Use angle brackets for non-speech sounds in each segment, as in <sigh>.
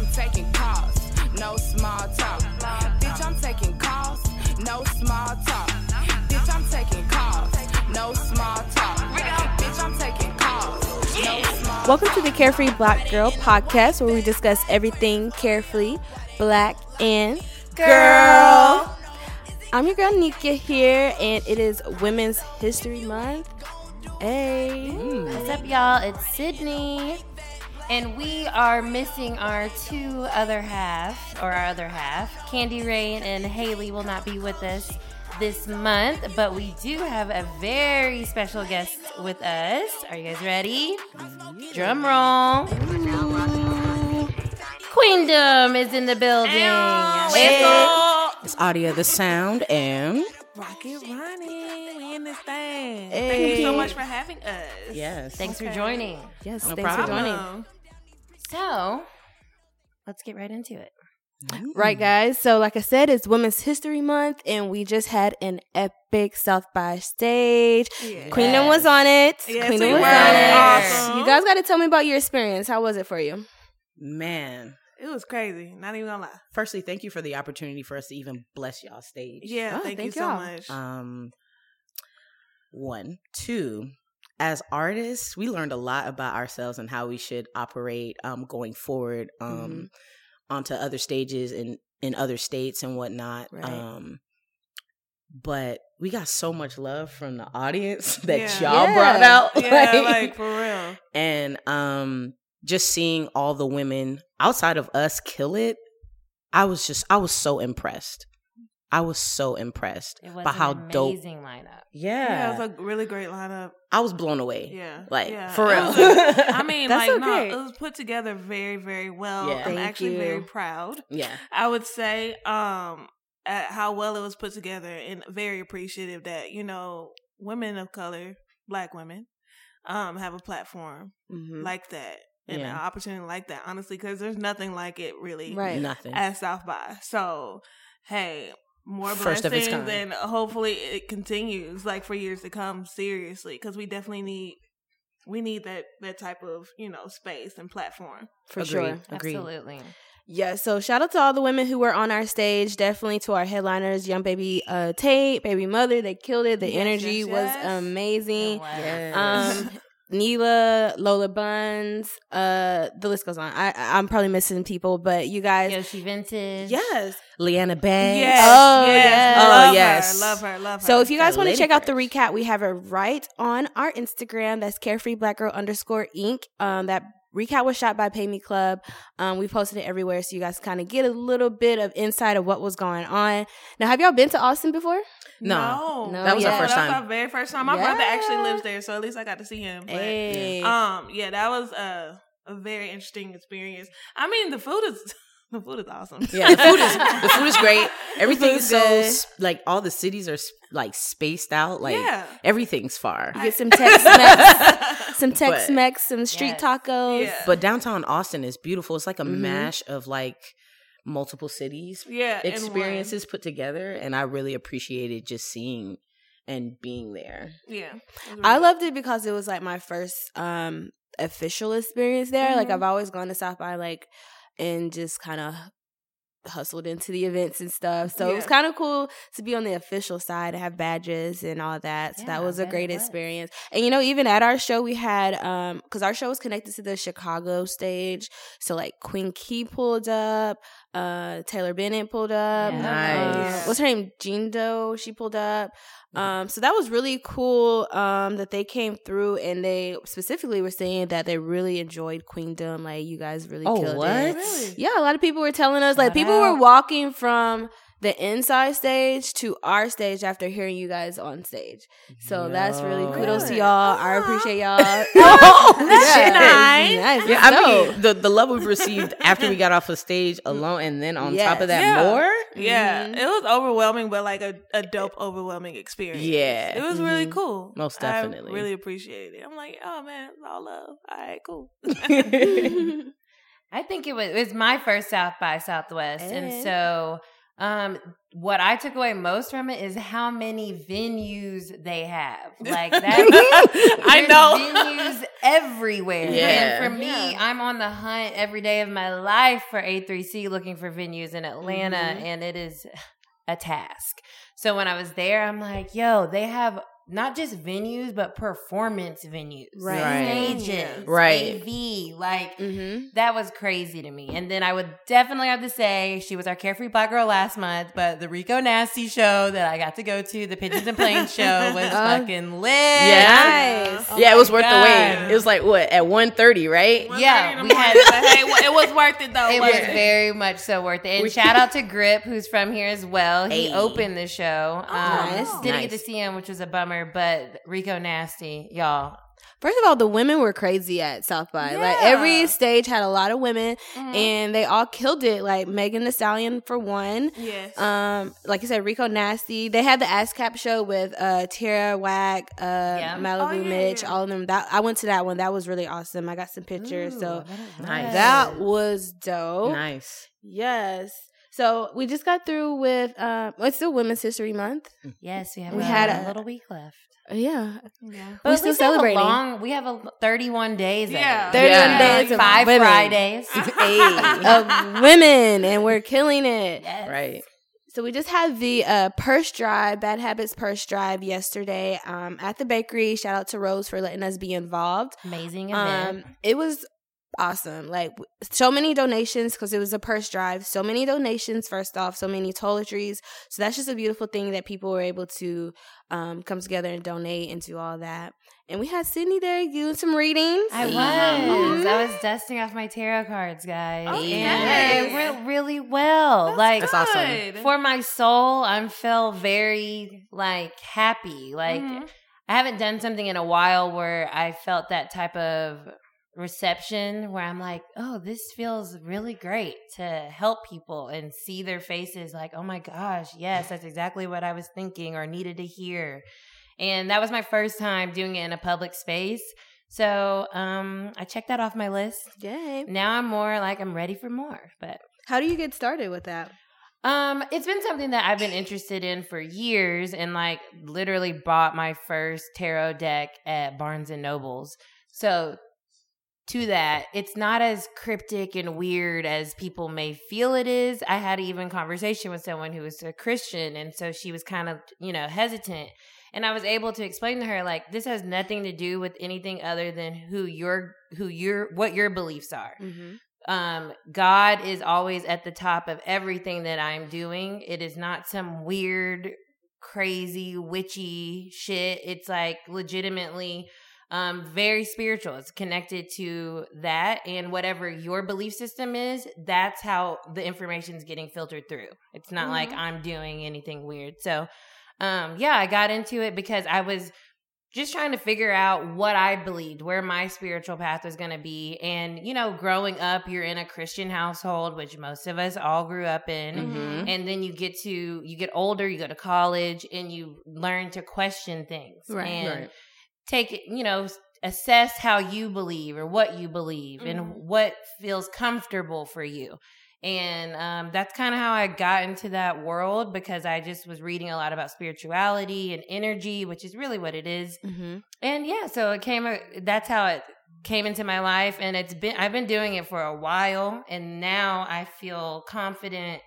I'm taking calls, no small talk. Bitch, I'm taking calls, no small talk. Bitch, I'm taking calls, no small talk. Bitch, I'm taking calls, no small Welcome to the Carefree Black Girl podcast, where we discuss everything carefully black and girl. I'm your girl Nika here, and it is Women's History Month. Hey, What's up, y'all? It's Cidnee. And we are missing our two other half, or our other half. Candy Raine and Hali will not be with us this month, but we do have a very special guest with us. Are you guys ready? Drum roll. Queendom is in the building. Hey. It's Audia, the sound, and Rocket Ronnie, we in this thing. Hey. Thank you so much for having us. yes. Thanks for joining. yes, No thanks for joining. So, let's get right into it. Right, guys. So, like I said, it's Women's History Month, and we just had an epic South by stage. yeah. Queendom was on it. Yes, Queendom we was were. on it. Awesome. You guys got to tell me about your experience. How was it for you? Man. It was crazy. Not even gonna lie. Firstly, thank you for the opportunity for us to even bless y'all stage. Yeah, Oh, thank, thank you so y'all. much. Um one. Two, as artists, we learned a lot about ourselves and how we should operate um going forward um Mhm. onto other stages and in other states and whatnot. Right. Um but we got so much love from the audience <laughs> that Yeah. y'all Yeah. brought out. <laughs> yeah, like for real. and um just seeing all the women outside of us kill it i was just i was so impressed i was so impressed It was by an how dope amazing lineup. yeah, Yeah, it was a really great lineup. i was blown away Yeah, like yeah. for real was a- I <laughs> mean, That's like so no, great. it was put together very, very well. Yeah. I'm Thank actually you. very proud. yeah I would say um at how well it was put together and very appreciative that, you know, women of color, black women, um, have a platform Mm-hmm. like that and Yeah. an opportunity like that, honestly, because there's nothing like it really Right. nothing at South by. So, hey, more First of its blessings kind. and hopefully it continues like for years to come. Seriously, because we definitely need we need that that type of you know space and platform. For Agreed. sure. Agreed. Absolutely. Yeah, so shout out to all the women who were on our stage. Definitely to our headliners, Young Baby uh, Tate, BBYMUTHA. They killed it. The Yes, energy yes, was yes. amazing. Yes. Um, <laughs> Neela, Lola Buns, uh, the list goes on. I, I'm probably missing people, but you guys, Yoshi Vintage. yes. leanna banks Yes, Oh, yes, yes. love Oh, yes. her, love her, love her. So if you guys want to check out the recap, we have it right on our Instagram. That's carefree black girl underscore inc. Um, that recap was shot by Pay Me Club. Um, we posted it everywhere, so you guys kind of get a little bit of insight of what was going on. Now, have y'all been to Austin before? No. no, No, That was our yeah. first That's time. our very first time. My brother actually lives there, so at least I got to see him. But, Hey. um, yeah, that was a a very interesting experience. I mean, the food is <laughs> the food is awesome. yeah the food is the food is great <laughs> everything is so good. s- like all the cities are like spaced out like yeah. everything's far You get some Tex Mex, <laughs> some Tex Mex, some street Yes. tacos. Yeah. But downtown Austin is beautiful. It's like a Mhm. mash of like multiple cities yeah, experiences put together, and I really appreciated just seeing and being there. Yeah, it was I loved it because it was like my first um official experience there. Like Mhm. I've always gone to South by like and just kind of hustled into the events and stuff. So it was kind of cool to be on the official side and have badges and all that. So Yeah, that was a great was. experience. And you know, even at our show we had um cuz our show was connected to the Chicago stage. So like Queen Key pulled up, uh Taylor Bennett pulled up. Yeah. Nice. Uh, what's her name? Jean Deaux, she pulled up. Um, so that was really cool um, that they came through and they specifically were saying that they really enjoyed Queendom. Like, you guys really Oh, killed what? it. Really? Yeah, a lot of people were telling us, like, Shout people out. were walking from the inside stage to our stage after hearing you guys on stage. So that's really Yo. kudos to y'all. I appreciate y'all. Oh, <laughs> That's shit. nice. nice. Yeah, I It's mean the the love we've received after we got off of stage <laughs> alone, and then on top of that, Yeah. more. Yeah, Mhm. it was overwhelming, but like a, a dope, overwhelming experience. Yeah. it was really Mhm. cool. Most I definitely. really appreciate it. I'm like, oh man, it's all love. All right, cool. <laughs> I think it was it was my first South by Southwest, Hey. and so Um, what I took away most from it is how many venues they have. <laughs> Like that, <laughs> I know. venues everywhere. Yeah. And for me, Yeah. I'm on the hunt every day of my life for A3C looking for venues in Atlanta, Mm-hmm. and it is a task. So when I was there, I'm like, yo, they have not just venues, but performance venues, Right. Right. stages, Right. AV, like Mm-hmm. that was crazy to me. And then I would definitely have to say she was our carefree black girl last month, but the Rico Nasty show that I got to go to, the Pigeons and Planes <laughs> show, was Uh, fucking lit. Yeah. Nice. Oh yeah, it was worth the wait. It was like what at 1.30, right? Yeah, we had- hey, it was worth it though. It was wasn't very much so worth it. And We- shout out to Grip, who's from here as well. He Hey. opened the show. Um, nice. Didn't get to see him, which was a bummer, but Rico Nasty, y'all. First of all, the women were crazy at South by. Like every stage had a lot of women, Mhm. and they all killed it. Like Megan Thee Stallion for one. Yes. Um, like you said, Rico Nasty. They had the ASCAP show with uh Tierra Whack, uh Malibu Oh, yeah, Mitch, yeah. all of them. That I went to that one. That was really awesome. I got some pictures. Ooh, so that is Nice. that was dope. Nice. Yes. So we just got through with um it's still Women's History Month. Yes, we have We a, had a a- little week left. Uh, Yeah. yeah. We're at still least we have a celebrating. long. We have a 31 days. of. Yeah. 31 Yeah. days of Five women. Fridays. <laughs> <laughs> of women and we're killing it. Yes. Right. So we just had the uh, purse drive, Bad Habits purse drive yesterday um, at the bakery. Shout out to Rose for letting us be involved. Amazing event. Um, it was awesome. Like so many donations because it was a purse drive. So many donations. First off, so many toiletries. So that's just a beautiful thing that people were able to um, come together and donate and do all that. And we had Cidnee there doing some readings. I was. Mhm. I was dusting off my tarot cards, guys. Oh, and nice. it went really well. like That's awesome. For my soul, I felt very like happy. Like Mhm. I haven't done something in a while where I felt that type of reception where I'm like, oh, this feels really great to help people and see their faces like, oh my gosh, yes, that's exactly what I was thinking or needed to hear. And that was my first time doing it in a public space. So um, I checked that off my list. Yay. Now I'm more like I'm ready for more. But How do you get started with that? um, it's been something that I've been interested in for years, and like literally bought my first tarot deck at Barnes and Nobles. So to that, it's not as cryptic and weird as people may feel it is. I had even conversation with someone who was a Christian, and so she was kind of you know hesitant. And I was able to explain to her like this has nothing to do with anything other than who your who your what your beliefs are Mm-hmm. um god is always at the top of everything that i'm doing it is not some weird crazy witchy shit it's like legitimately um very spiritual it's connected to that and whatever your belief system is that's how the information is getting filtered through it's not like i'm doing anything weird so um yeah i got into it because i was just trying to figure out what I believed, where my spiritual path was going to be. And, you know, growing up, you're in a Christian household, which most of us all grew up in. Mhm. And then you get to, you get older, you go to college, and you learn to question things. Right. and Right. Take it, you know, assess how you believe or what you believe and Mhm. what feels comfortable for you. And um, that's kind of how I got into that world because I just was reading a lot about spirituality and energy, which is really what it is. Mm-hmm. And yeah, so it came. That's how it came into my life, and it's been. I've been doing it for a while, and now I feel confident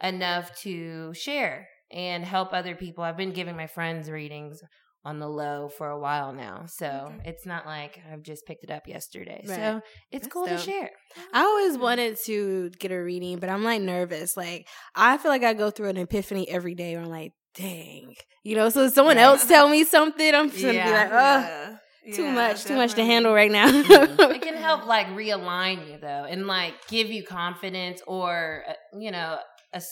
enough to share and help other people. I've been giving my friends readings on the low for a while now, so it's not like I've just picked it up yesterday. Right. So it's That's cool dope. to share. I always wanted to get a reading, but I'm like nervous. Like I feel like I go through an epiphany every day where I'm like, dang. You know, so if someone Yeah. else tell me something, I'm just gonna be like, oh, Yeah. too Yeah, much, too much to handle right now. it can <laughs> help like realign you though and like give you confidence or uh, you know a s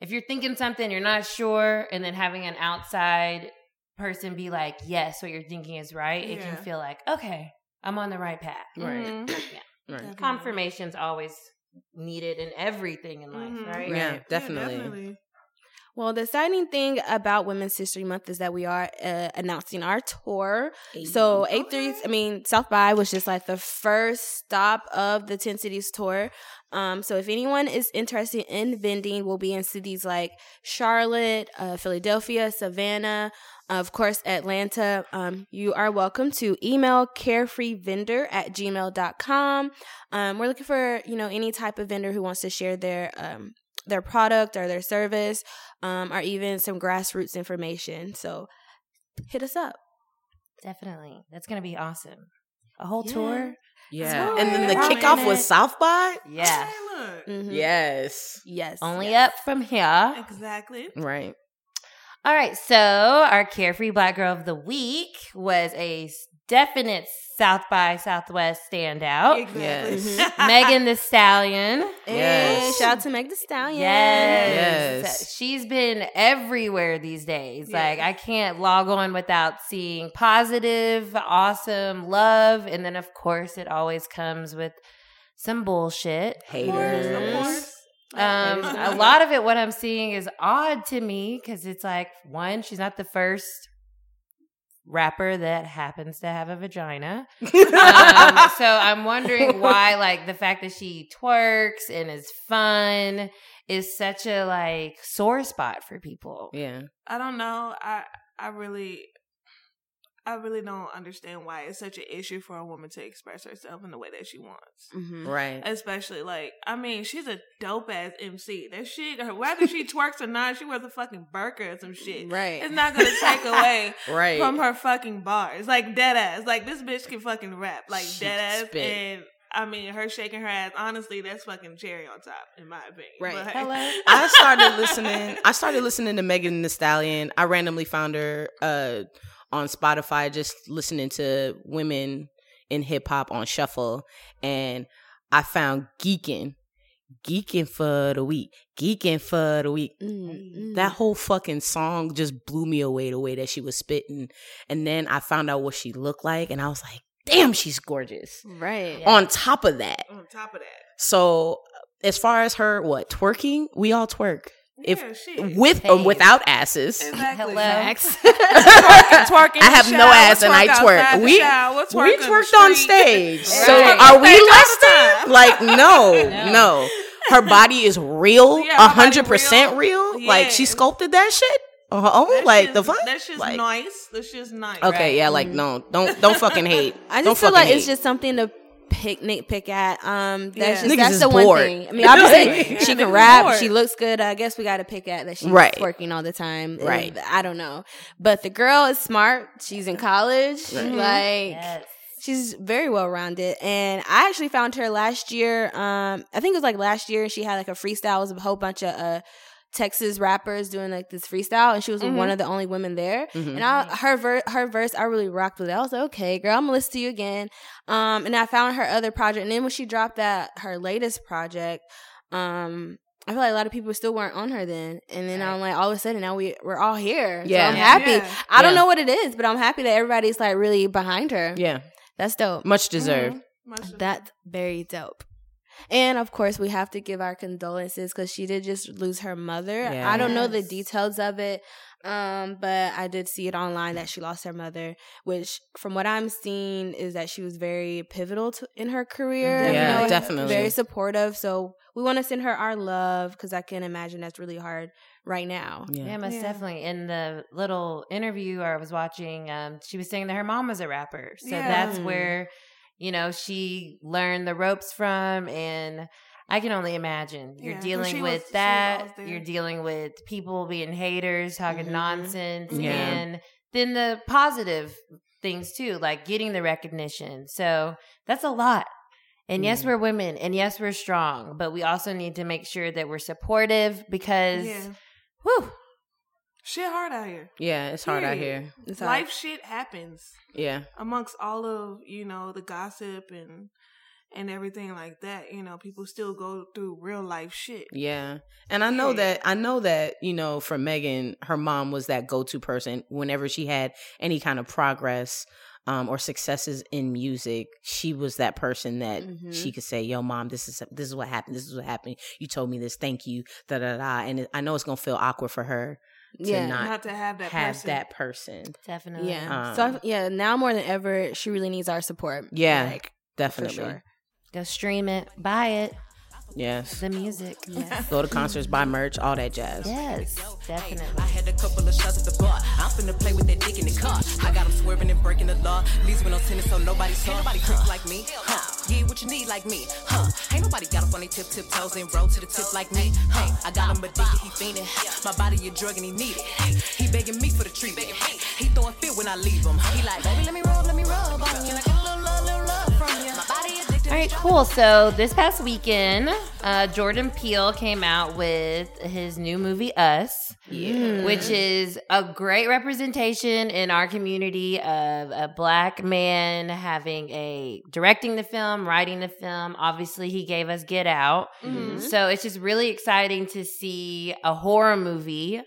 if you're thinking something you're not sure and then having an outside person be like yes what you're thinking is right it can feel like okay i'm on the right path Right. Mhm. yeah. Right. confirmation's always needed in everything in life Mhm. right Yeah, Right. definitely. Well, the exciting thing about Women's History Month is that we are uh, announcing our tour. So, eight three, I mean, South by was just like the first stop of the Ten Cities tour. Um, so, if anyone is interested in vending, we'll be in cities like Charlotte, uh, Philadelphia, Savannah, of course, Atlanta. Um, you are welcome to email carefreevendor at gmail.com. Um, we're looking for, you know, any type of vendor who wants to share their, um, their product or their service, um, or even some grassroots information. So hit us up. Definitely. That's going to be awesome. A whole Yeah. tour? Yeah. Tour. And then the Rocking kickoff was it. South by? Yeah. Hey, look. Mhm. Yes. Yes. Only yes. up from here. Exactly. Right. All right, so our carefree black girl of the week was a s- definite South by Southwest standout. Exactly. Yes. <laughs> Megan Thee Stallion. Hey, Yes. shout out to Meg the Stallion. Yes. Yes. She's been everywhere these days. Yeah. Like I can't log on without seeing positive, awesome love. And then of course it always comes with some bullshit. Haters. Of course. Um, a lot of it, what I'm seeing is odd to me because it's like one, she's not the first rapper that happens to have a vagina. <laughs> Um, so I'm wondering <laughs> why, like, the fact that she twerks and is fun is such a like sore spot for people. Yeah. I don't know. I I really I really don't understand why it's such an issue for a woman to express herself in the way that she wants. Mhm. Right. Especially like, I mean, she's a dope ass MC. That shit, whether she twerks or not, she wears a fucking burqa or some shit. Right. It's not gonna take <laughs> away Right. from her fucking bars. Like dead ass. Like this bitch can fucking rap. Like She dead ass. spit. And I mean, her shaking her ass. Honestly, that's fucking cherry on top, in my opinion. Right. But- Hello. I started <laughs> listening. I started listening to Megan Thee Stallion. I randomly found her uh, on Spotify, just listening to women in hip hop on shuffle, and I found geeking, geeking for the week, geeking for the week. Mm, That whole fucking song just blew me away the way that she was spitting, and then I found out what she looked like, and I was like, "Damn, she's gorgeous." Right. On top of that, on top of that. so as far as her what twerking, we all twerk if yeah, with um, or without asses. Exactly. Hello. Facts. <laughs> twerking, <laughs> I the have no shower, ass and I outside twerk. the We- shower, twerk we twerked on street. stage. <laughs> So Right. are we Stage all the less time. than? Like no, No. no. Her body is real, Yeah, a hundred percent real. real. Like she sculpted that shit on her own. That like shit's- the fuck. That shit's Like, nice. That shit's nice. Okay, Right. yeah, like mm. no, don't don't fucking hate. I Don't just feel fucking like it's just something to picnic pick at. Um, that's Yeah. just Niggas that's the bored. one thing. I mean, obviously <laughs> Yeah, she can rap, bored. she looks good. I guess we got to pick at that she's Right. working all the time. Right. And I don't know, but the girl is smart. She's in college. Right. Like Yes. she's very well rounded. And I actually found her last year. Um, I think it was like last year. She had like a freestyle. It was a whole bunch of uh. Texas rappers doing like this freestyle, and she was Mhm. one of the only women there. Mhm. And I, her ver- her verse, I really rocked with it. I was like, okay, girl, I'm gonna listen to you again. Um, and I found her other project, and then when she dropped that her latest project, um, I feel like a lot of people still weren't on her then. And then I'm like, all of a sudden now we we're all here. So Yeah. I'm happy. Yeah. I don't Yeah. know what it is, but I'm happy that everybody's like really behind her. yeah, That's dope. much deserved. Mhm. Much- That's very dope. And of course, we have to give our condolences because she did just lose her mother. Yeah. I don't know the details of it, um, but I did see it online that she lost her mother, which, from what I'm seeing, is that she was very pivotal to, in her career. you Yeah, know, definitely. Very supportive. So we want to send her our love because I can imagine that's really hard right now. Yeah, Yeah, most Yeah. definitely. In the little interview I was watching, um, she was saying that her mom was a rapper. So Yeah. that's Mm. where, you know, she learned the ropes from. And I can only imagine Yeah, you're 'cause dealing she with was that. You're dealing with people being haters, talking Mhm. nonsense. Yeah. And then the positive things too, like getting the recognition. So that's a lot. And yes, Yeah. we're women, and yes, we're strong, but we also need to make sure that we're supportive because, Yeah. whew, Shit hard out here. yeah, it's hard out here. It's hard. Life shit happens Yeah, amongst all of you know the gossip and and everything like that. You know, people still go through real life shit. Yeah. And I know Period. that I know that, you know, for Megan, her mom was that go-to person whenever she had any kind of progress um, or successes in music, she was that person that Mhm. she could say, "Yo, mom, this is this is what happened. This is what happened. You told me this. Thank you." Da da da. And I know it's gonna feel awkward for her to Yeah. not, Not to have that have person. that person. Definitely. Yeah. Um, so yeah, now more than ever, she really needs our support. Yeah, Like, Definitely. for sure. Go stream it, buy it, Yes. the music. Yes. Go to concerts, buy merch, all that jazz. Yes, definitely. I had a couple of shots at the bar. I'm finna play with that dick in the car. I got 'em swerving and breaking the law. Leaves with no tennis, so nobody saw. Nobody creep like me. Huh? Yeah, what you need like me? Huh? Ain't nobody got up on their tip tip toes and roll to the tip like me. Hey, I got him addicted, he fiending. My body a drug and he need it. He begging me for the treatment. He throwing fit when I leave him. He like, baby, let me rub, let me rub on you. Like right, cool. So this past weekend, uh, Jordan Peele came out with his new movie Us, which is a great representation in our community of a black man having a directing the film, writing the film. Obviously, he gave us Get Out, so it's just really exciting to see a horror movie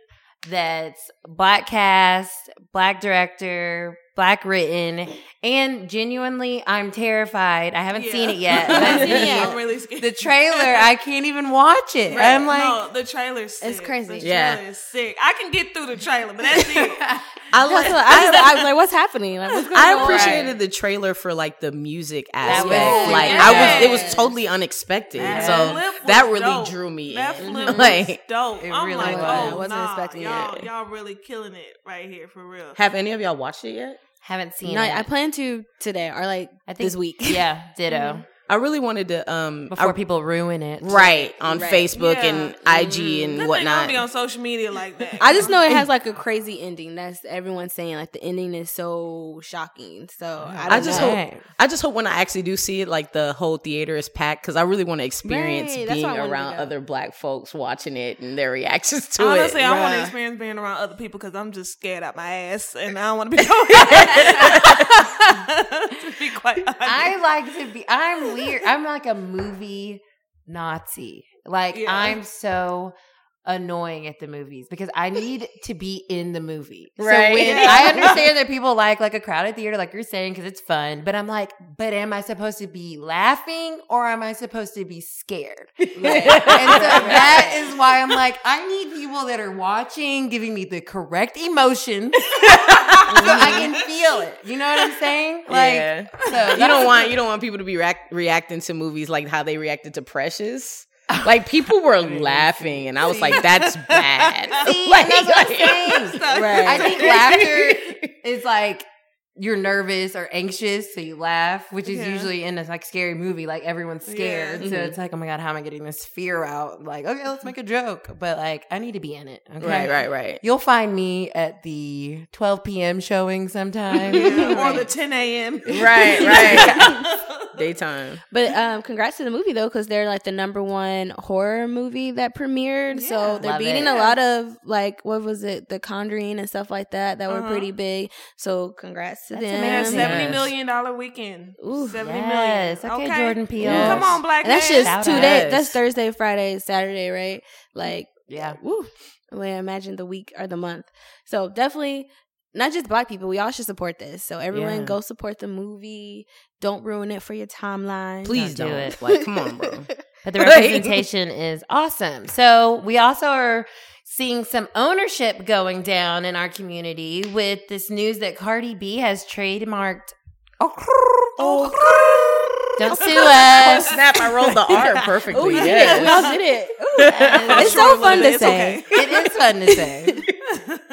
that's black cast, black director, black written, and genuinely, I'm terrified. I haven't seen Yeah. it yet. but <laughs> I'm really scared. the trailer, I can't even watch it. I'm like, no, the trailer's sick. It's crazy. The Yeah. trailer is sick. I can get through the trailer, but that's it. <laughs> I like. That's I, was, I was like, what's happening? Like, what's going I on? appreciated the trailer for like the music aspect. was- like I was, it was totally unexpected. That so that really dope. drew me That in. flip <laughs> like, dope. It I'm really like, was. oh, I wasn't nah, expecting y'all, it. y'all really killing it right here for real. have any of y'all watched it yet? haven't seen No, it. I plan to today or like I think this week. Yeah, <laughs> ditto. I really wanted to. Um, Before I- people ruin it. right on Right. Facebook Yeah. and IG and Good thing I whatnot. be on social media like that. I just know it has like a crazy ending. That's everyone saying. Like the ending is so shocking. So I, don't I just know. hope. I just hope when I actually do see it, like the whole theater is packed because I really want to experience Right, being why I wanted to around other Black folks watching it and their reactions to Honestly, it. Honestly, I want to experience being around other people because I'm just scared out my ass, and I don't want to be. <laughs> <laughs> <laughs> to be quite honest. I like to be. I'm weird. I'm like a movie Nazi. Like Yeah. I'm so annoying at the movies because I need <laughs> to be in the movie. Right. So when <laughs> I understand that people like like a crowded theater, like you're saying, because it's fun. But I'm like, but am I supposed to be laughing or am I supposed to be scared? <laughs> and so that is why I'm like, I need people that are watching, giving me the correct emotions, so I mm-hmm. can feel it. You know what I'm saying? Like, yeah. so you don't want you don't want people to be react, reacting to movies like how they reacted to Precious. <laughs> Like people were laughing, and I was like, <laughs> "That's bad." <laughs> See, Like- and that's what I'm saying. Right. I think laughter is like you're nervous or anxious, so you laugh, which is Yeah. usually in a like scary movie, like everyone's scared. Yeah. So mm-hmm. it's like, oh my god, how am I getting this fear out? Like, okay, let's make a joke, but like I need to be in it. Okay, Right, right, right. You'll find me at the 12 p.m. showing sometime. Yeah, or the 10 a.m. Right, right. Daytime. But um, congrats to the movie though, because they're like the number one horror movie that premiered. so they're Love beating it. a lot of like what was it, The Conjuring and stuff like that that were Uh-huh. pretty big. So congrats to That's them. They had amazing. seventy Yes. million dollar weekend. Ooh, Seventy million. yes. Okay, Jordan Peele. Yes. Come on, black And that's just Shout two days. That's Thursday, Friday, Saturday, right? Like, Yeah. woo. I imagine the week or the month. So definitely, not just black people. We all should support this. So everyone, Yeah. go support the movie. Don't ruin it for your timeline. Please Don't don't. it. Like, come on, bro. <laughs> But the representation is awesome. So we also are seeing some ownership going down in our community with this news that Cardi B has trademarked. Oh, Don't <laughs> sue Oh snap! I rolled the R <laughs> perfectly. Oh, you did yes. We all did it. Ooh. It's so fun to It's say. okay. It is fun to say. <laughs>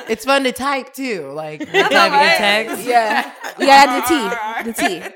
It's fun to type too. Like you're typing right. text. Yeah. You gotta the T. The T.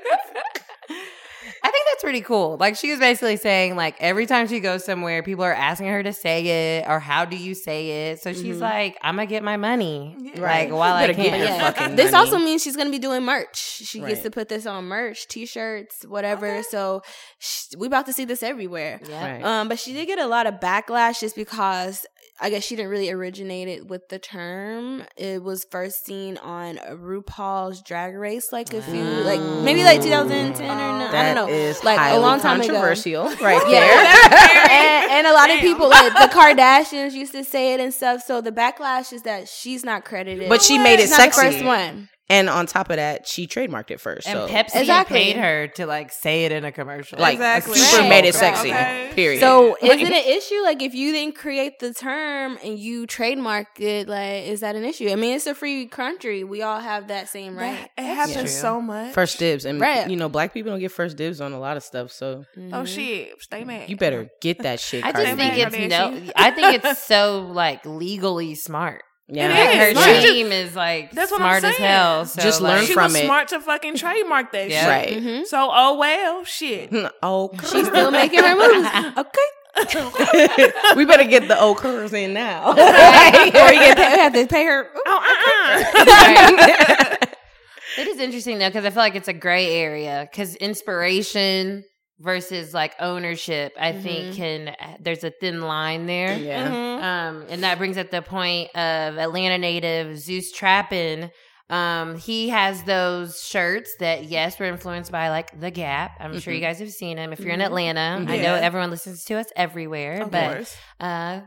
I think that's pretty cool. Like she was basically saying, like every time she goes somewhere, people are asking her to say it or how do you say it. So she's like, I'm gonna get my money, Right. like while I can. Yeah. This money. also means she's gonna be doing merch. She gets to put this on merch, t-shirts, whatever. So sh- we about to see this everywhere. Yeah. Right. Um, but she did get a lot of backlash just because I guess she didn't really originate it with the term. It was first seen on RuPaul's Drag Race, like a few, like maybe like 2010 or no, I don't know, is like a long time ago. controversial, <laughs> right Yeah, there. <laughs> and, and a lot of people like the Kardashians used to say it and stuff. So the backlash is that she's not credited, But she made it She's not the sexy. first one. And on top of that, she trademarked it first. And so Pepsi Exactly. paid her to like say it in a commercial. like Exactly. super Right. made it sexy. Okay. Period. So is Like- it an issue? Like if you didn't create the term and you trademark it, like is that an issue? I mean, it's a free country. We all have that same right. It happens true. so much. first dibs, and Right. you know, black people don't get first dibs on a lot of stuff. So Oh Mhm. shit, stay mad. you better get that shit. I just think it's no. I think it's so like legally smart. Yeah. It Like is. her Right. team is like That's what smart I'm as hell. So Just like, learn she from was it. smart to fucking trademark that Yeah. shit. Right. Mhm. So oh well, shit. Oh, She's still making her moves. <laughs> Okay. <laughs> we better get the old curves in now. <laughs> or you get pay, we have to pay her. Oh, uh-uh. Right. it is interesting though because I feel like it's a gray area because inspiration versus like ownership, I think can there's a thin line there. yeah. Mhm. Um, and that brings up the point of Atlanta native Zeus Trappin. Um, he has those shirts that yes were influenced by like the Gap. I'm sure you guys have seen them. If you're in Atlanta, I know everyone listens to us everywhere, Of but course. uh,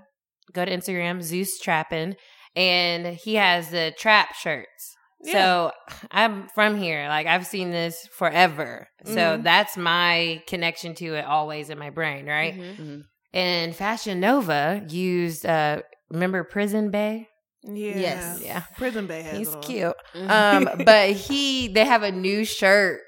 go to Instagram, Zeus Trappin, and he has the trap shirts. So I'm from here. Like I've seen this forever. So Mhm. that's my connection to it always in my brain, right? Mhm. And Fashion Nova used uh remember Prison Bay? Yeah. Yes. Yeah. Prison Bay has He's cute. Mhm. Um <laughs> but he they have a new shirt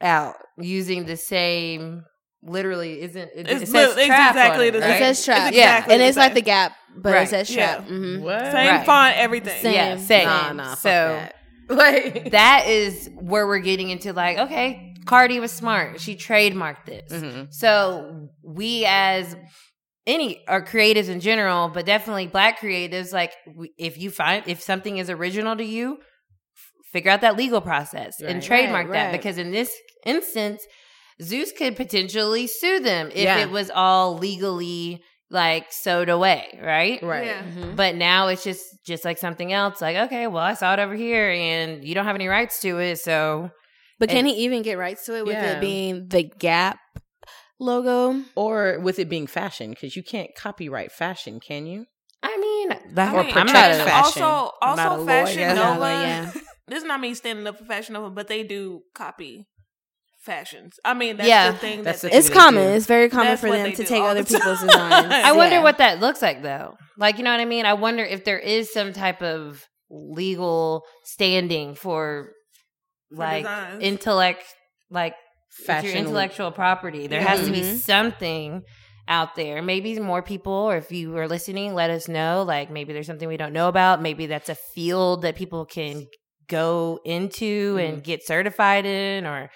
out using the same literally isn't it, It's it says it's trap exactly on it, the It right? says trap. It's Yeah. and it's like the gap, but Right. it says Yeah. trap. hmm What? Same Right. font, everything. Same. Yeah, same. Nah, nah. fuck so that. <laughs> Like that is where we're getting into like, okay, Cardi was smart. She trademarked this. Mhm. So we as any or creatives in general, but definitely black creatives, like if you find if something is original to you, figure out that legal process and trademark Right, that right. because in this instance, Zeus could potentially sue them if Yeah. it was all legally like sewed away, right? right. Yeah. Mm-hmm. But now it's just just like something else. Like, okay, well, I saw it over here, and you don't have any rights to it, so But can And- he even get rights to it with Yeah. it being the Gap logo? Or with it being fashion, because you can't copyright fashion, can you? I mean, that, I Or mean, I'm protect not and a, fashion. Also, I'm also lawyer. Fashion Yeah, Nova. yeah. <laughs> This is not me standing up for Fashion Nova, but they do copy fashions. I mean, that's Yeah. the thing. That's that the they It's common. do. It's very common That's for them to take other the people's time. designs. <laughs> I wonder what that looks like, though. Like, you know what I mean? I wonder if there is some type of legal standing for, For like designs. intellect, like with your Fashion. intellectual property. There has to be Mhm. something out there. Maybe more people, or if you are listening, let us know. Like maybe there's something we don't know about. Maybe that's a field that people can go into and get certified in, or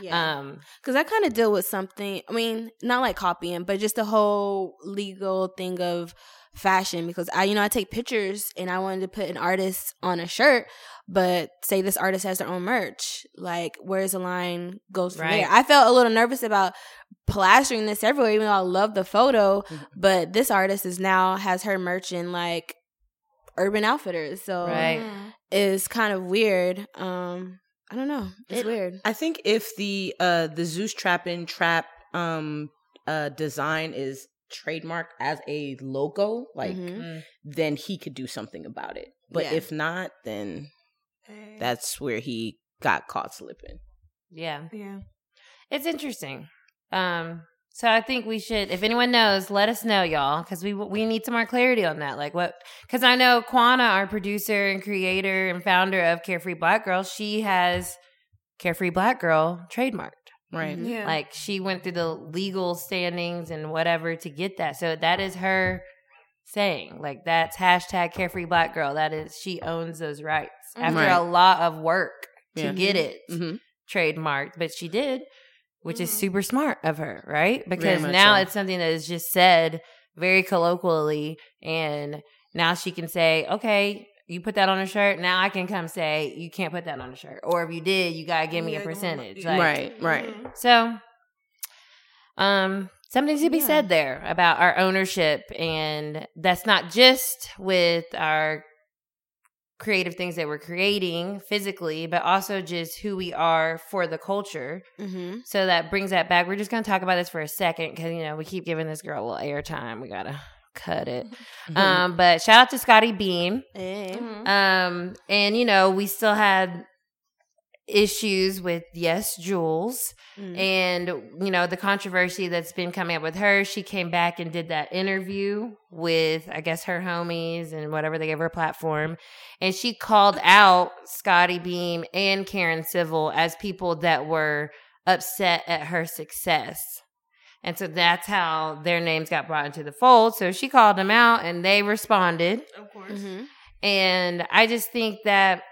Yeah. um, Because I kind of deal with something. I mean, not like copying, but just the whole legal thing of fashion. Because I, you know, I take pictures and I wanted to put an artist on a shirt, but say this artist has their own merch. Like, where's the line goes from Right. there? I felt a little nervous about plastering this everywhere, even though I love the photo. But this artist is now has her merch in like Urban Outfitters, so Right. It's kind of weird. Um, I don't know. It's It- weird. I think if the uh the Zeus Trappin trap um uh design is trademarked as a logo, like Mhm. mm, then he could do something about it. But Yeah. if not, then that's where he got caught slipping. yeah, yeah. it's interesting. Um, so I think we should, if anyone knows, let us know, y'all, because we we need some more clarity on that. Like what? Because I know Quana, our producer and creator and founder of Carefree Black Girl, she has Carefree Black Girl trademarked. Right. Mhm. Yeah. Like she went through the legal standings and whatever to get that. So that is her saying. Like that's hashtag carefree black girl. That is she owns those rights after Right. a lot of work to Yeah. get it Mm-hmm. trademarked, but she did, which is Mhm. super smart of her, right? Because now so. it's something that is just said very colloquially and now she can say, okay, you put that on a shirt. Now I can come say you can't put that on a shirt, or if you did, you gotta give me Yeah, a percentage. Like, right, right. Mhm. so, um, something to be Yeah. said there about our ownership, and that's not just with our creative things that we're creating physically, but also just who we are for the culture. Mm-hmm. So that brings that back. We're just going to talk about this for a second because you know we keep giving this girl a little airtime. We gotta cut it. Mm-hmm. <laughs> Um, but shout out to Scottie Beam. Hey. Mhm. Um, and you know, we still had issues with YesJulz Mm. and you know the controversy that's been coming up with her. She came back and did that interview with I guess her homies and whatever they gave her a platform, and she called out Scottie Beam and Karen Civil as people that were upset at her success. And so that's how their names got brought into the fold. So she called them out and they responded. Of course. Mhm. And I just think that,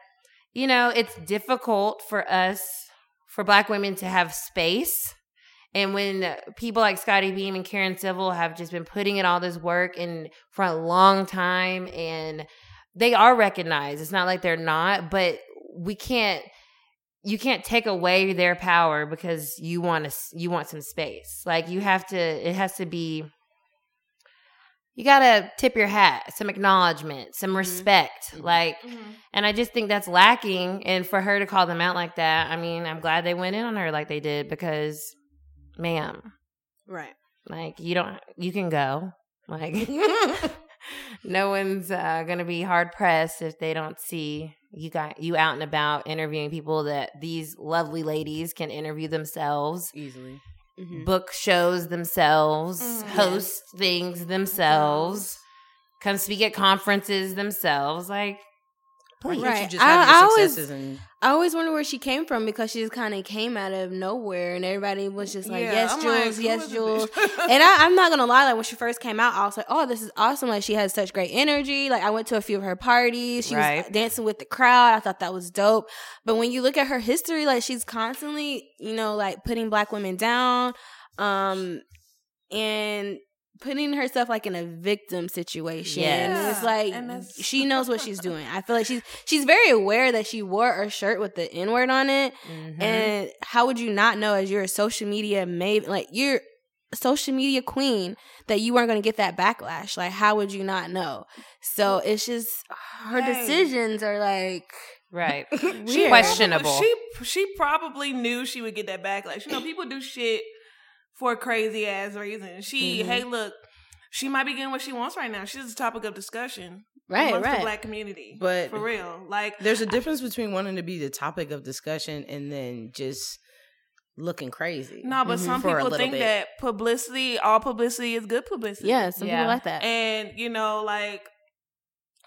you know, it's difficult for us, for black women to have space. And when people like Scottie Beam and Karen Civil have just been putting in all this work and for a long time and they are recognized. It's not like they're not, but we can't you can't take away their power because you want to you want some space. Like you have to it has to be you got to tip your hat, some acknowledgement, some mm-hmm. respect. Mm-hmm. Like mm-hmm. and I just think that's lacking and for her to call them out like that, I mean, I'm glad they went in on her like they did because ma'am, Right. like you don't you can go. Like <laughs> <laughs> no one's uh, to be hard pressed if they don't see you got you out and about interviewing people that these lovely ladies can interview themselves, Easily. Mhm. book shows themselves, Mhm. host things themselves, come speak at conferences themselves. Like, Why please. can't Right. you just I- have your I always- successes and I always wonder where she came from because she just kind of came out of nowhere, and everybody was just like, Yeah, "Yes, I'm Jules, like, yes, Jules." <laughs> and I, I'm not gonna lie, like when she first came out, I was like, "Oh, this is awesome!" Like she has such great energy. Like I went to a few of her parties. She Right. was dancing with the crowd. I thought that was dope. But when you look at her history, like she's constantly, you know, like putting black women down, um, and putting herself like in a victim situation. Yes. It's like she knows what she's doing. I feel like she's <laughs> she's very aware that she wore a shirt with the N word on it. Mhm. And how would you not know as you're a social media maven, like you're a social media queen, that you weren't going to get that backlash? Like, how would you not know? So it's just her Hey. decisions are like, right. <laughs> Weird. Questionable. She she probably knew she would get that backlash. You know, people do shit for crazy ass reasons. She, Mhm. hey, look, she might be getting what she wants right now. She's a topic of discussion right, amongst the right. black community. But- for real, like there's a difference between wanting to be the topic of discussion and then just looking crazy. no, but some For a people think bit. that publicity, all publicity, is good publicity. Yeah, some Yeah. people like that. and you know, like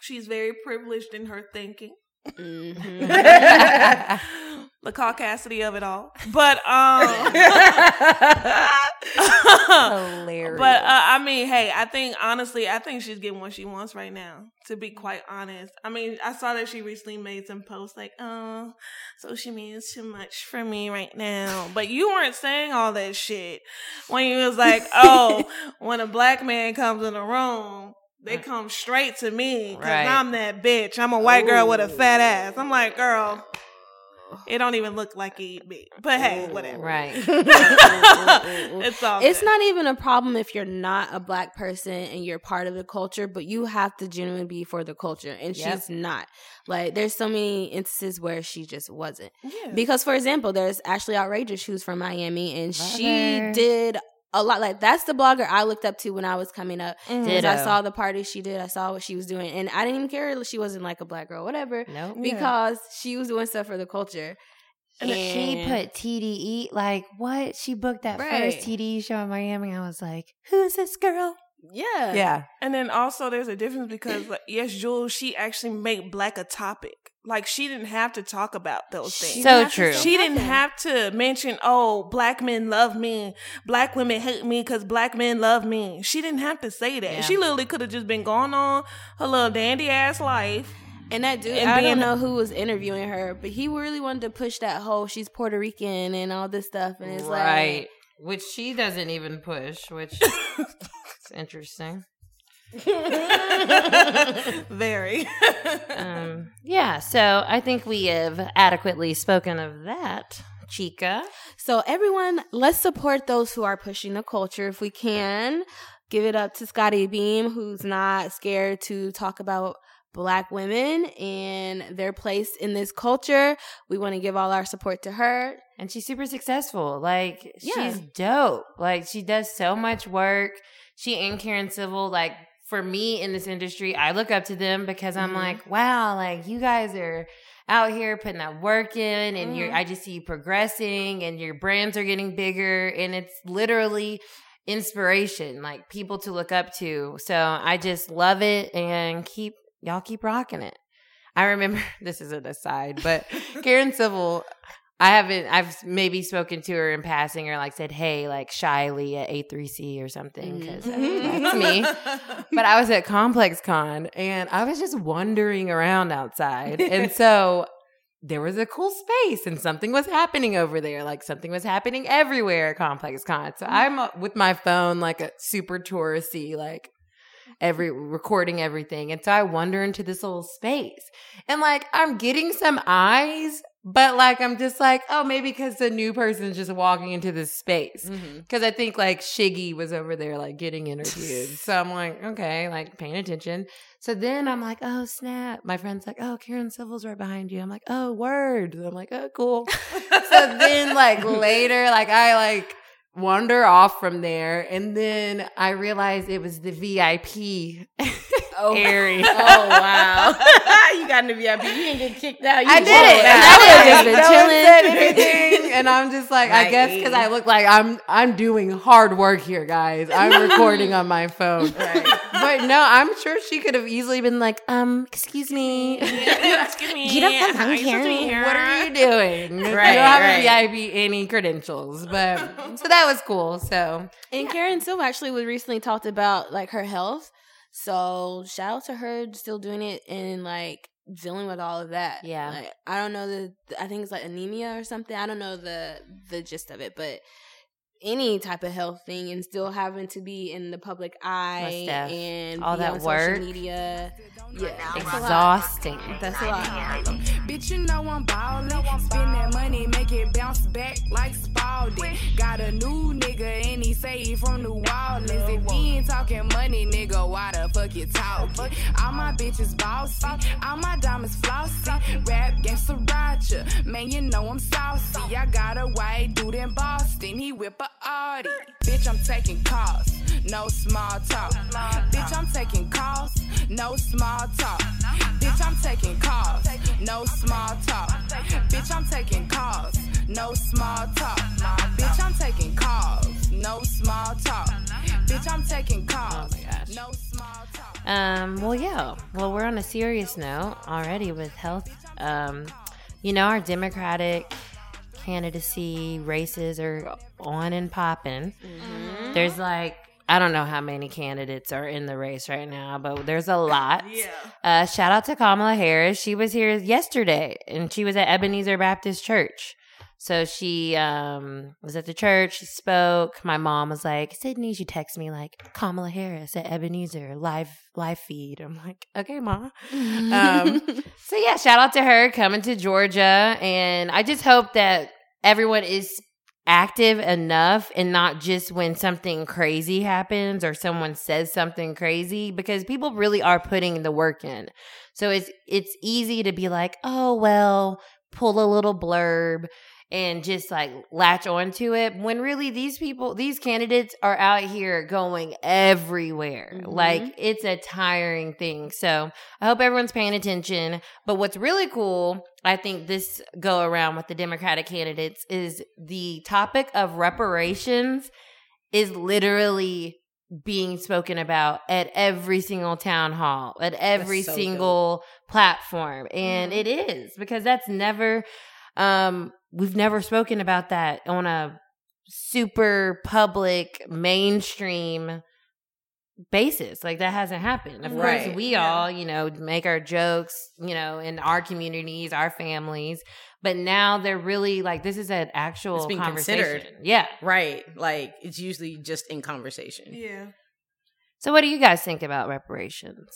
she's very privileged in her thinking. Mhm. <laughs> <laughs> the caucasity of it all, but um. Hilarious. <laughs> But uh, I mean, hey, I think honestly, I think she's getting what she wants right now. To be quite honest, I mean, I saw that she recently made some posts like, "Oh, social media is too much for me right now." But you weren't saying all that shit when you was like, <laughs> "Oh, when a black man comes in the room." They come straight to me because Right. I'm that bitch. I'm a white girl with a fat ass. I'm like, girl, it don't even look like he eat meat. But hey, whatever. right. <laughs> it's all. it's good. not even a problem if you're not a black person and you're part of the culture, but you have to genuinely be for the culture. And Yep. she's not. Like, there's so many instances where she just wasn't. Yeah. Because, for example, there's Ashley Outrageous, who's from Miami, and Love she her. did a lot. Like, that's the blogger I looked up to when I was coming up. Because I saw the party she did, I saw what she was doing, and I didn't even care if she wasn't like a black girl, whatever, Nope. because she was doing stuff for the culture. And she put TDE like what? She booked that Right. first TDE show in Miami. I was like, "Who's this girl?" Yeah, yeah, And then also there's a difference because like, yes, Jules, she actually made black a topic. Like she didn't have to talk about those things. So true. she didn't have to mention, oh, black men love me, black women hate me because black men love me. She didn't have to say that. Yeah. She literally could have just been going on her little dandy ass life. And that dude, and I don't know who was interviewing her, but he really wanted to push that whole she's Puerto Rican and all this stuff. And it's right. like, Which she doesn't even push, which <laughs> is interesting. <laughs> Very. Um, yeah, so I think we have adequately spoken of that, Chica. so everyone, let's support those who are pushing the culture if we can. Give it up to Scottie Beam, who's not scared to talk about black women and their place in this culture. We want to give all our support to her. And she's super successful. Like, Yeah. she's dope. Like, she does so much work. She and Karen Civil, like, for me in this industry, I look up to them because I'm Mhm. like, wow, like, you guys are out here putting that work in and Mm-hmm. you're I just see you progressing and your brands are getting bigger and it's literally inspiration, like people to look up to. So I just love it and keep y'all keep rocking it. I remember <laughs> this is an aside, but <laughs> Karen Civil, I haven't I've maybe spoken to her in passing or like said, hey, like shyly at A3C or something, mm-hmm. because that's me. <laughs> But I was at ComplexCon and I was just wandering around outside. And <laughs> so there was a cool space and something was happening over there. Like something was happening everywhere at ComplexCon. So I'm with my phone, like a super touristy, like every recording everything. And so I wander into this little space and like I'm getting some eyes, but like I'm just like, oh, maybe because the new person's just walking into this space. Mm-hmm. Because I think like Shiggy was over there like getting interviewed. <laughs> so I'm like, okay, like paying attention. So then I'm like, oh snap. My friend's like, oh, Karen Civil's right behind you. I'm like, oh, word. I'm like, oh, cool. <laughs> so then like later, like I like wander off from there. And then I realized it was the VIP <laughs> area. <laughs> Oh wow! you got in the VIP. You didn't get kicked out. You I did it. And. I would have just been been chilling. chilling. anything. <laughs> And I'm just like, I guess because I look like I'm I'm doing hard work here, guys. I'm <laughs> recording on my phone. But no, I'm sure she could have easily been like, um, excuse me. Excuse me. You don't come Are you supposed to be here. here? What are you doing? you don't Right, have right. a VIP any credentials, but so that was cool. So And Karen Civil actually was recently talked about like her health. So shout out to her still doing it and like dealing with all of that. Yeah. Like, I don't know the I think it's like anemia or something. I don't know the the gist of it, but any type of health thing and still having to be in the public eye def. and All be that on work. social media. Yeah. That's a lot. exhausting. That's a lot. Bitch, you know I'm ballin'. Spend that money, make it bounce back like Spalding. Got a new nigga and he say he from New Orleans. If he ain't talking money, nigga, why the fuck you talking? All my bitches bossy, all my diamonds flossy. Rap gangsta Roger, man, you know I'm saucy. I got a white dude in Boston, he whip a Audi. Bitch, I'm taking calls, no small talk. Bitch, I'm taking calls, no small talk. Bitch, I'm taking calls, no small talk. Bitch, I'm taking calls, no small talk. Bitch, I'm taking calls, no small talk. Bitch, I'm taking calls, no small talk. Um, well, yeah. Well, we're on a serious note already with health. Um, you know, our Democratic candidacy races are on and popping. There's like, I don't know how many candidates are in the race right now, but there's a lot. <laughs> Yeah. Uh, shout out to Kamala Harris. She was here yesterday and she was at Ebenezer Baptist Church. So she um, was at the church. She spoke. My mom was like, "Cidnee, she text me like Kamala Harris at Ebenezer live live feed." I'm like, "Okay, ma." Um, <laughs> so yeah, shout out to her coming to Georgia, and I just hope that everyone is active enough and not just when something crazy happens or someone says something crazy because people really are putting the work in. So it's it's easy to be like, "Oh, well, pull a little blurb and just like latch onto it when really these people these candidates are out here going everywhere. Mhm. like it's a tiring thing. So i hope everyone's paying attention. But what's really cool i think this go around with the democratic candidates is the topic of reparations is literally being spoken about at every single town hall at every so single platform. And Mhm. it is because that's never um we've never spoken about that on a super public mainstream basis like that hasn't happened of course we Yeah. all you know make our jokes you know in our communities our families but now they're really like this is an actual It's being conversation considered. yeah Right. Like it's usually just in conversation. Yeah. so what do you guys think about reparations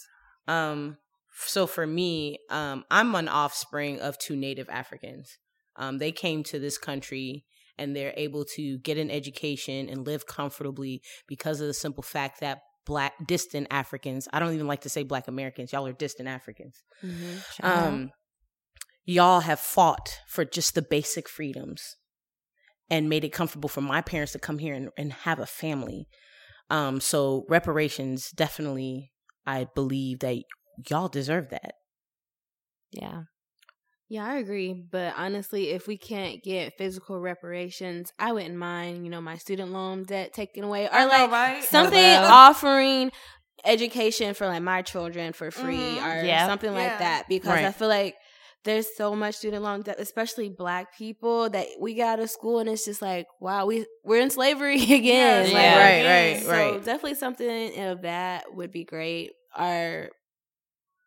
Um, so for me, um, I'm an offspring of two native Africans. Um, they came to this country and they're able to get an education and live comfortably because of the simple fact that black distant Africans, I don't even like to say black Americans, y'all are distant Africans. Um, y'all have fought for just the basic freedoms and made it comfortable for my parents to come here and, and have a family. Um, so reparations definitely, I believe that y'all deserve that. yeah Yeah, I agree. But honestly, if we can't get physical reparations, I wouldn't mind, you know, my student loan debt taken away or I know, like right? something Hello. offering education for like my children for free Mhm. or Yeah. something Yeah. like that because I feel like there's so much student loan debt, especially black people that we got out of school and it's just like, wow, we we're in slavery <laughs> again. Yes, Like, Yeah. Right, again. right, so right. definitely something of that would be great. Or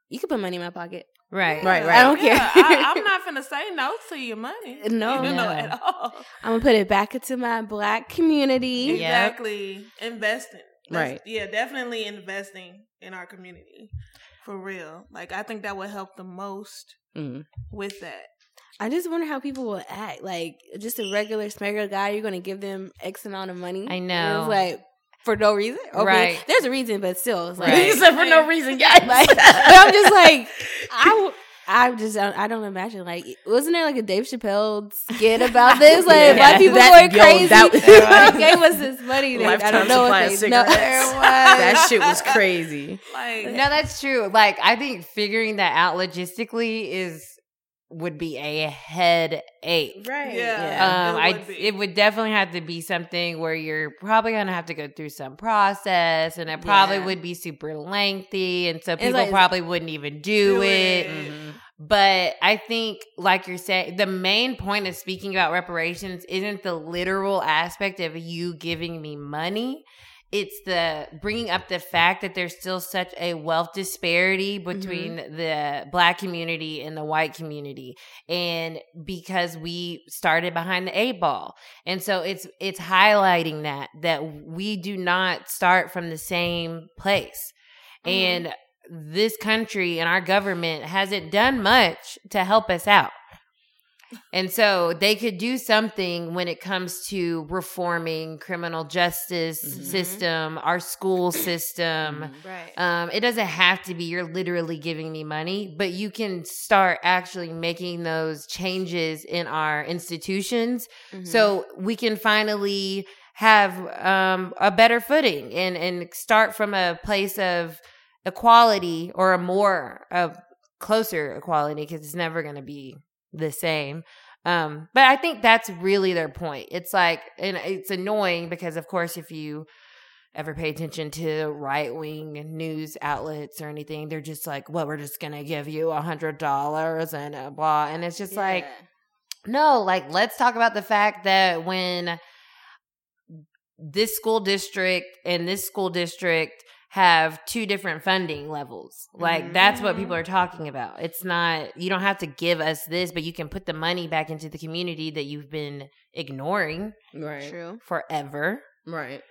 you could put money in my pocket. Right. Right, Yeah. right. I don't care. Yeah, I, I'm <laughs> not gonna say no to your money. No. you No. at all. I'm gonna put it back into my black community. Yep. Exactly. Investing. That's- Right. Yeah, definitely investing in our community. For real. Like I think that would help the most Mhm. with that. I just wonder how people will act. Like just a regular smuggler guy, you're gonna give them X amount of money. I And know. It's like for no reason. Okay, Right. There's a reason, but still, it's like, Right. said, for no <laughs> reason, guys. like but I'm just like, I, <laughs> I, w- I just don't, I don't imagine. Like, wasn't there like a Dave Chappelle skit about this? Like, Yeah. black people That- were yo, crazy. that- <laughs> they gave us this money. That I Lifetime don't know supply if of they know. cigarettes. There that shit was crazy. Like No, that's true. Like I think figuring that out logistically is would be a headache. Right. Yeah. Um, it I would be. it would definitely have to be something where you're probably gonna have to go through some process, and it probably Yeah. would be super lengthy, and so people like- probably wouldn't even do, Do it. it. Mm-hmm. But I think, like you're saying, the main point of speaking about reparations isn't the literal aspect of you giving me money. It's the bringing up the fact that there's still such a wealth disparity mm-hmm. between the black community and the white community. And because we started behind the eight ball. And so it's, it's highlighting that, that we do not start from the same place. Mm-hmm. And this country and our government hasn't done much to help us out. And so they could do something when it comes to reforming criminal justice Mhm. system, our school system. Right. Um, it doesn't have to be you're literally giving me money, but you can start actually making those changes in our institutions Mhm. so we can finally have um, a better footing and and start from a place of equality or a more of closer equality because it's never going to be the same um but i think that's really their point. It's like and it's annoying because of course if you ever pay attention to right wing news outlets or anything they're just like well we're just gonna give you a hundred dollars and blah and it's just like no, like let's talk about the fact that when this school district and this school district have two different funding levels. Like that's what people are talking about. It's not you don't have to give us this, but you can put the money back into the community that you've been ignoring Right. True. forever. Right.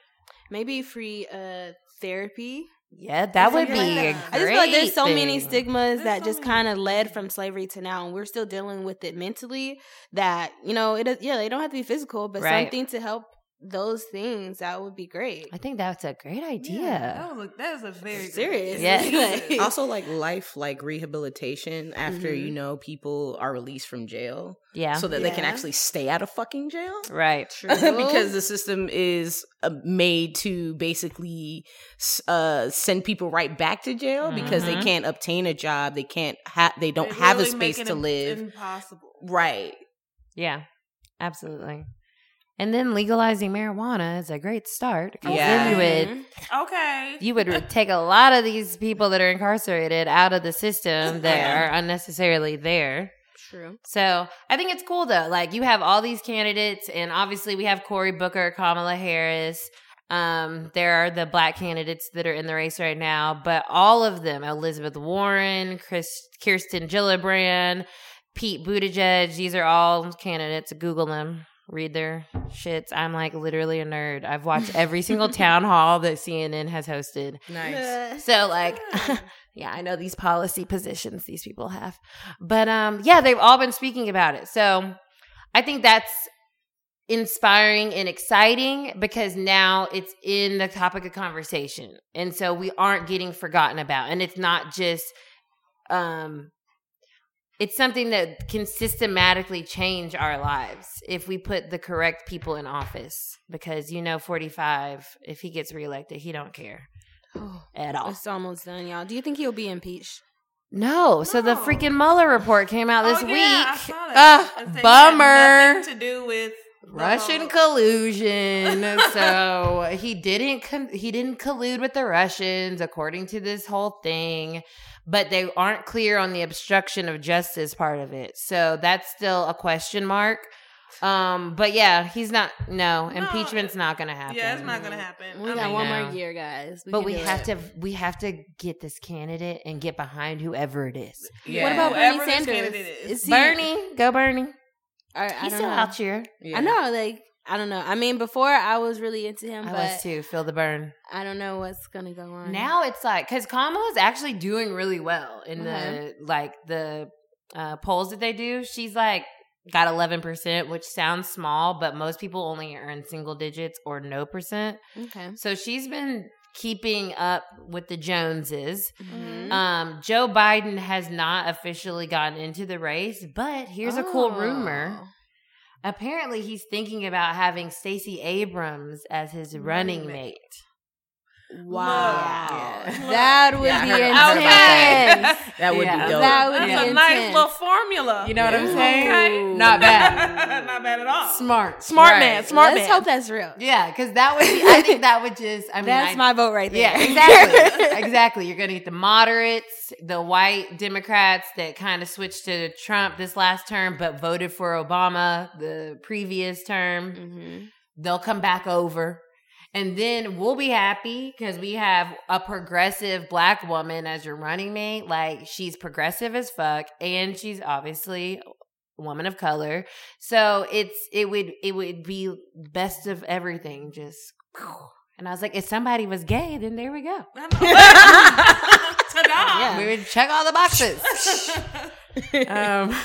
Maybe free uh therapy. Yeah, that would Yeah. be a great I just feel like there's so many stigmas There's that so just kind of led from slavery to now, and we're still dealing with it mentally. That you know, it is, yeah, they don't have to be physical, but Right. something to help those things that would be great. I think that's a great idea. Yeah, that was a, that is a very Serious. idea. Yeah. <laughs> <laughs> also like life like rehabilitation after Mhm. you know people are released from jail Yeah. so that they can actually stay out of fucking jail right. <laughs> True. because the system is uh, made to basically uh, send people right back to jail because they Mhm. can't obtain a job they can't have they don't They have a really make space it to im- live Impossible. right Yeah, absolutely. And then legalizing marijuana is a great start. Yeah. Then you would Mhm. Okay. you would take a lot of these people that are incarcerated out of the system that are unnecessarily there. True. So I think it's cool though. Like you have all these candidates, and obviously we have Cory Booker, Kamala Harris. Um, there are the black candidates that are in the race right now, but all of them, Elizabeth Warren, Chris, Kirsten Gillibrand, Pete Buttigieg, these are all candidates. Google them, read their shits. I'm like literally a nerd. I've watched <laughs> every single town hall that CNN has hosted. nice So like <laughs> yeah, I know these policy positions these people have. But um yeah, they've all been speaking about it. So I think that's inspiring and exciting because now it's in the topic of conversation. And so we aren't getting forgotten about. And it's not just um it's something that can systematically change our lives if we put the correct people in office because you know 45 if he gets reelected he don't care <sighs> at all It's almost done, y'all. Do you think he'll be impeached? No. So the freaking Mueller report came out this oh, yeah, I week. saw that. It said it had bummer. nothing to do with Russian whole- collusion. <laughs> so he didn't con- he didn't collude with the Russians according to this whole thing, but they aren't clear on the obstruction of justice part of it. So that's still a question mark. Um, but yeah, he's not. No, No, impeachment's not going to happen. Yeah, it's not gonna happen. We I got mean, one no. more year, guys. We But we have it. to we have to get this candidate and get behind whoever it is. yeah, What about whoever Bernie this Sanders? candidate is. Is he- Bernie, go Bernie. I, I He's don't still know. out here. Yeah. I know, like I don't know. I mean, before I was really into him, I was too. Feel the burn. I don't know what's gonna go on Now it's like because Kamala's actually doing really well in Okay. the like the uh, polls that they do. She's like got eleven percent, which sounds small, but most people only earn single digits or no percent. Okay. So she's been keeping up with the Joneses. Mhm. Um, Joe Biden has not officially gotten into the race, but here's a cool Oh. rumor. Apparently, he's thinking about having Stacey Abrams as his running mate. Wow, Look. that would Yeah, be heard- I heard about that. intense. That would Yeah. be dope. That would That's be a intense. nice little formula. You know what I'm saying? Okay. Not bad. <laughs> Not bad at all. Smart. Smart Right. man. Smart Let's man. hope that's real. Yeah, because that would be, I think that would just, I mean, That's I- my vote right there. Yeah, exactly. <laughs> exactly. You're going to get the moderates, the white Democrats that kind of switched to Trump this last term, but voted for Obama the previous term. Mhm. They'll come back over. And then we'll be happy because we have a progressive black woman as your running mate. Like she's progressive as fuck, and she's obviously a woman of color. So it's it would it would be best of everything. Just <sighs> and I was like, if somebody was gay, then there we go. <laughs> <laughs> <laughs> Yeah. We would check all the boxes. um,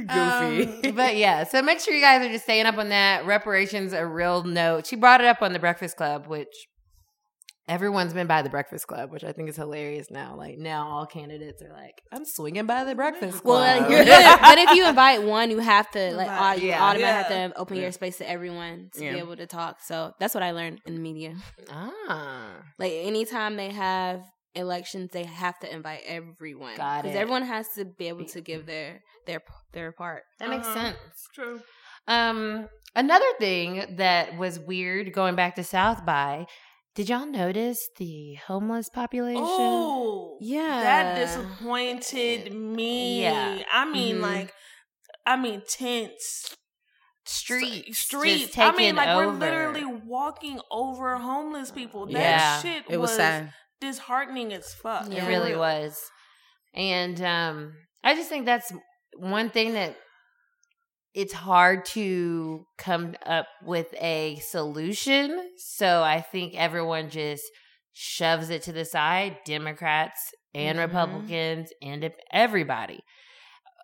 <laughs> Goofy. um, but yeah, so make sure you guys are just staying up on that. Reparations a real note. She brought it up on the Breakfast Club, which everyone's been by the Breakfast Club, which I think is hilarious now. Like now, all candidates are like, "I'm swinging by the Breakfast Well, Club." like, <laughs> but, but if you invite one, you have to like Invite- you yeah. automatically Yeah. have to open Yeah. your space to everyone to Yeah. be able to talk. So that's what I learned in the media. ah, Like anytime they have elections, they have to invite everyone. because everyone has to be able to give their their their part. that makes Uh-huh. sense. True. Um, another thing that was weird going back to South by. Did y'all notice the homeless population? Oh, Yeah. That disappointed me. Yeah. I mean, Mhm. like, I mean, tents, Streets, just streets. I mean, taken like, we're literally walking over homeless people. That Yeah. shit It was sad. Disheartening as fuck. It really was. And um I just think that's one thing that it's hard to come up with a solution. So I think everyone just shoves it to the side, Democrats and Mhm. Republicans and everybody.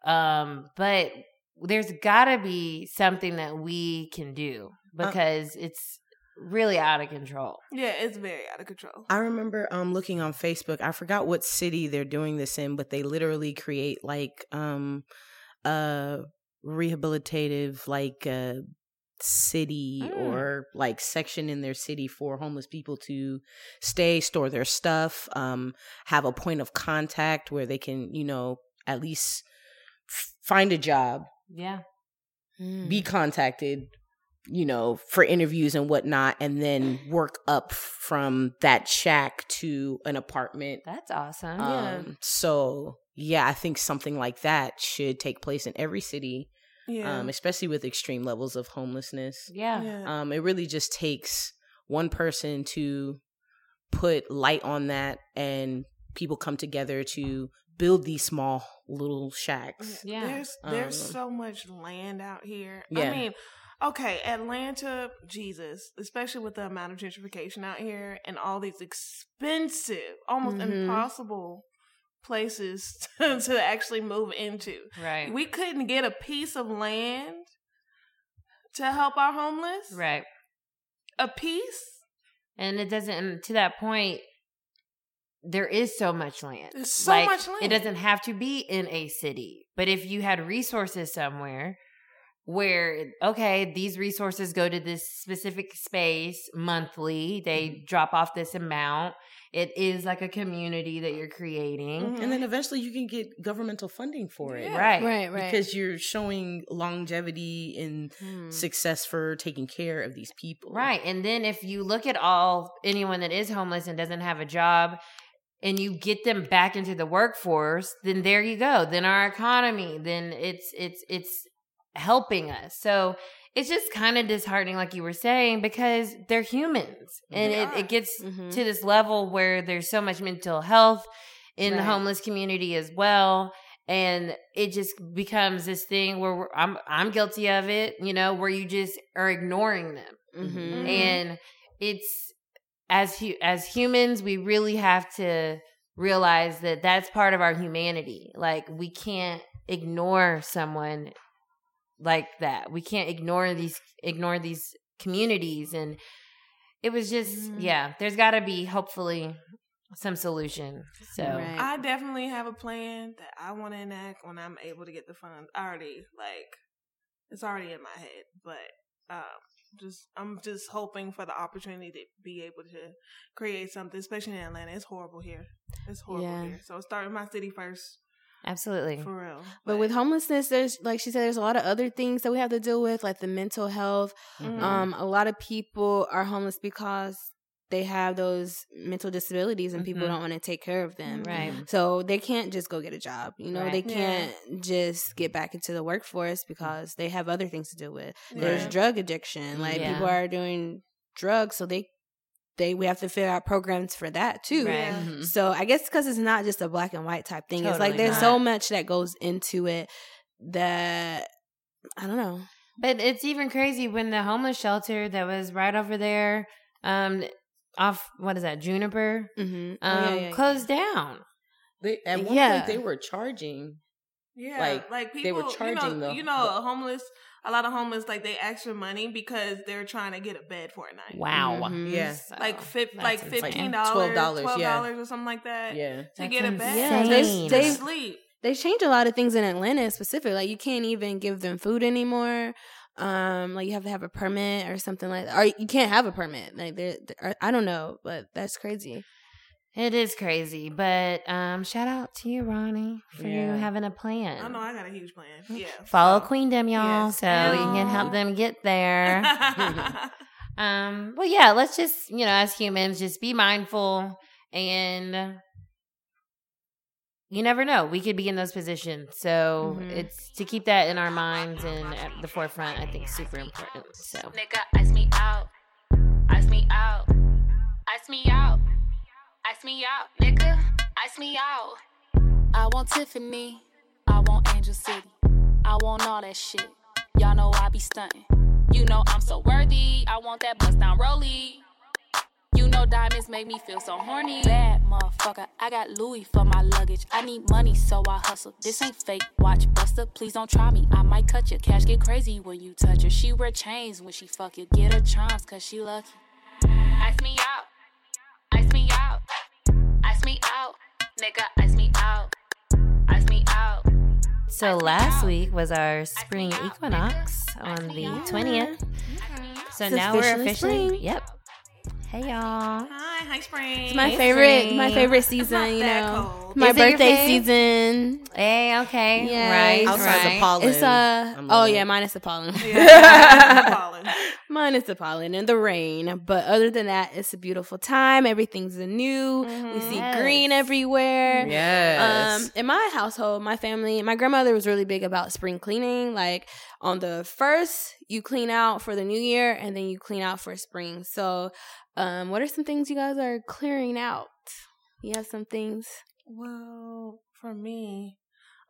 Um but there's got to be something that we can do because it's really out of control. Yeah, it's very out of control. I remember um looking on Facebook. I forgot what city they're doing this in, but they literally create like um a rehabilitative like uh city Mm. or like section in their city for homeless people to stay, store their stuff, um have a point of contact where they can, you know, at least f- find a job, Yeah. Mm. be contacted you know for interviews and whatnot and then work up from that shack to an apartment That's awesome. um so yeah i think something like that should take place in every city Yeah. um especially with extreme levels of homelessness yeah. yeah. um it really just takes one person to put light on that and people come together to build these small little shacks Yeah. There's there's Um, so much land out here. Yeah. I mean, okay, Atlanta, Jesus, especially with the amount of gentrification out here and all these expensive, almost Mhm. impossible places <laughs> to, to actually move into. Right. We couldn't get a piece of land to help our homeless. Right. A piece? And it doesn't, and to that point, there is so much land. There's so much land. It doesn't have to be in a city. But if you had resources somewhere where okay these resources go to this specific space monthly they drop off this amount it is like a community that you're creating Mhm. And then eventually you can get governmental funding for it. Yeah. right Right, right. Because you're showing longevity and Hmm. success for taking care of these people. Right. And then if you look at all anyone that is homeless and doesn't have a job and you get them back into the workforce, then there you go. Then our economy, then it's it's it's helping us. So it's just kind of disheartening, like you were saying, because they're humans. And They it, it gets Mhm. to this level where there's so much mental health in the homeless community as well and it just becomes this thing where we're, I'm I'm guilty of it, you know, where you just are ignoring them, Mm-hmm. Mhm. and it's as hu- as humans, we really have to realize that that's part of our humanity. Like we can't ignore someone like that. We can't ignore these ignore these communities, and it was just Mm. yeah. There's got to be hopefully some solution. So Right. I definitely have a plan that I want to enact when I'm able to get the funds. I already like it's already in my head, but um, just I'm just hoping for the opportunity to be able to create something, especially in Atlanta. It's horrible here. It's horrible Yeah. here. So start with my city first, absolutely. for real. But with homelessness, there's like she said, there's a lot of other things that we have to deal with, like the mental health. Mhm. Um, a lot of people are homeless because they have those mental disabilities, and people Mhm. don't want to take care of them. Right. So they can't just go get a job. You know, Right. they can't just get back into the workforce because they have other things to deal with. Yeah. There's drug addiction. Like Yeah. people are doing drugs, so they they we have to figure out programs for that too. Right. Yeah. Mhm. So I guess because it's not just a black and white type thing. it's like there's not. so much that goes into it that I don't know. But it's even crazy when the homeless shelter that was right over there, um, off what is that, Juniper, Mm-hmm. um, closed down. They, at one Yeah. point, they were charging. Yeah, Like, like, people, they were you charging know, the- you know, a homeless, a lot of homeless, like they ask for money because they're trying to get a bed for a night. Wow. Mhm. Yeah. So, like fif- that's like insane. fifteen $12, dollars, twelve yeah. dollars, or something like that. Yeah. to That's get a bed. Yeah, they've- they've- sleep. they changed a lot of things in Atlanta in specific. Like you can't even give them food anymore. Um, like you have to have a permit or something like that, or you can't have a permit. Like they're, they're- I don't know, but that's crazy. It is crazy, but um, shout out to you, Ronnie, for Yeah. you having a plan. I know I got a huge plan. Yeah, Follow so- Queendom, y'all, Yes. so you can help them get there. <laughs> <laughs> um, well, yeah, let's just you know, as humans, just be mindful, and you never know. We could be in those positions, so Mhm. it's to keep that in our minds and at the forefront. I think super important. So Nigga, ice me out. Ice me out. Ice me out. Ice me out. Nigga, ice me out. I want Tiffany. I want Angel City. I want all that shit. Y'all know I be stunting. You know I'm so worthy. I want that bust down rollie. You know diamonds make me feel so horny. Bad motherfucker, I got Louis for my luggage. I need money, so I hustle. This ain't fake. Watch Buster, please don't try me. I might cut you. Cash get crazy when you touch her. She wear chains when she fuck you. Get her charms, cause she lucky. Ice me out. Nigga, ice me out. Ice me out. So last week was our spring equinox on the twentieth. So It's now we're officially officially spring. yep. Hey y'all. Hi, hi, spring. It's my Hey, favorite, my Spring. favorite It's season. not You that know, cold. My Is it your birthday season. Hey, okay. Yeah, right. Outside the pollen. It's uh I'm oh yeah, minus the pollen. Yeah, <laughs> pollen. Minus the pollen and the rain, but other than that, it's a beautiful time. Everything's new. We see Yes. green everywhere. Yes. Um, in my household, my family, my grandmother was really big about spring cleaning. Like on the first, you clean out for the new year, and then you clean out for spring. So, um, what are some things you guys are clearing out? You have some things. Well, for me,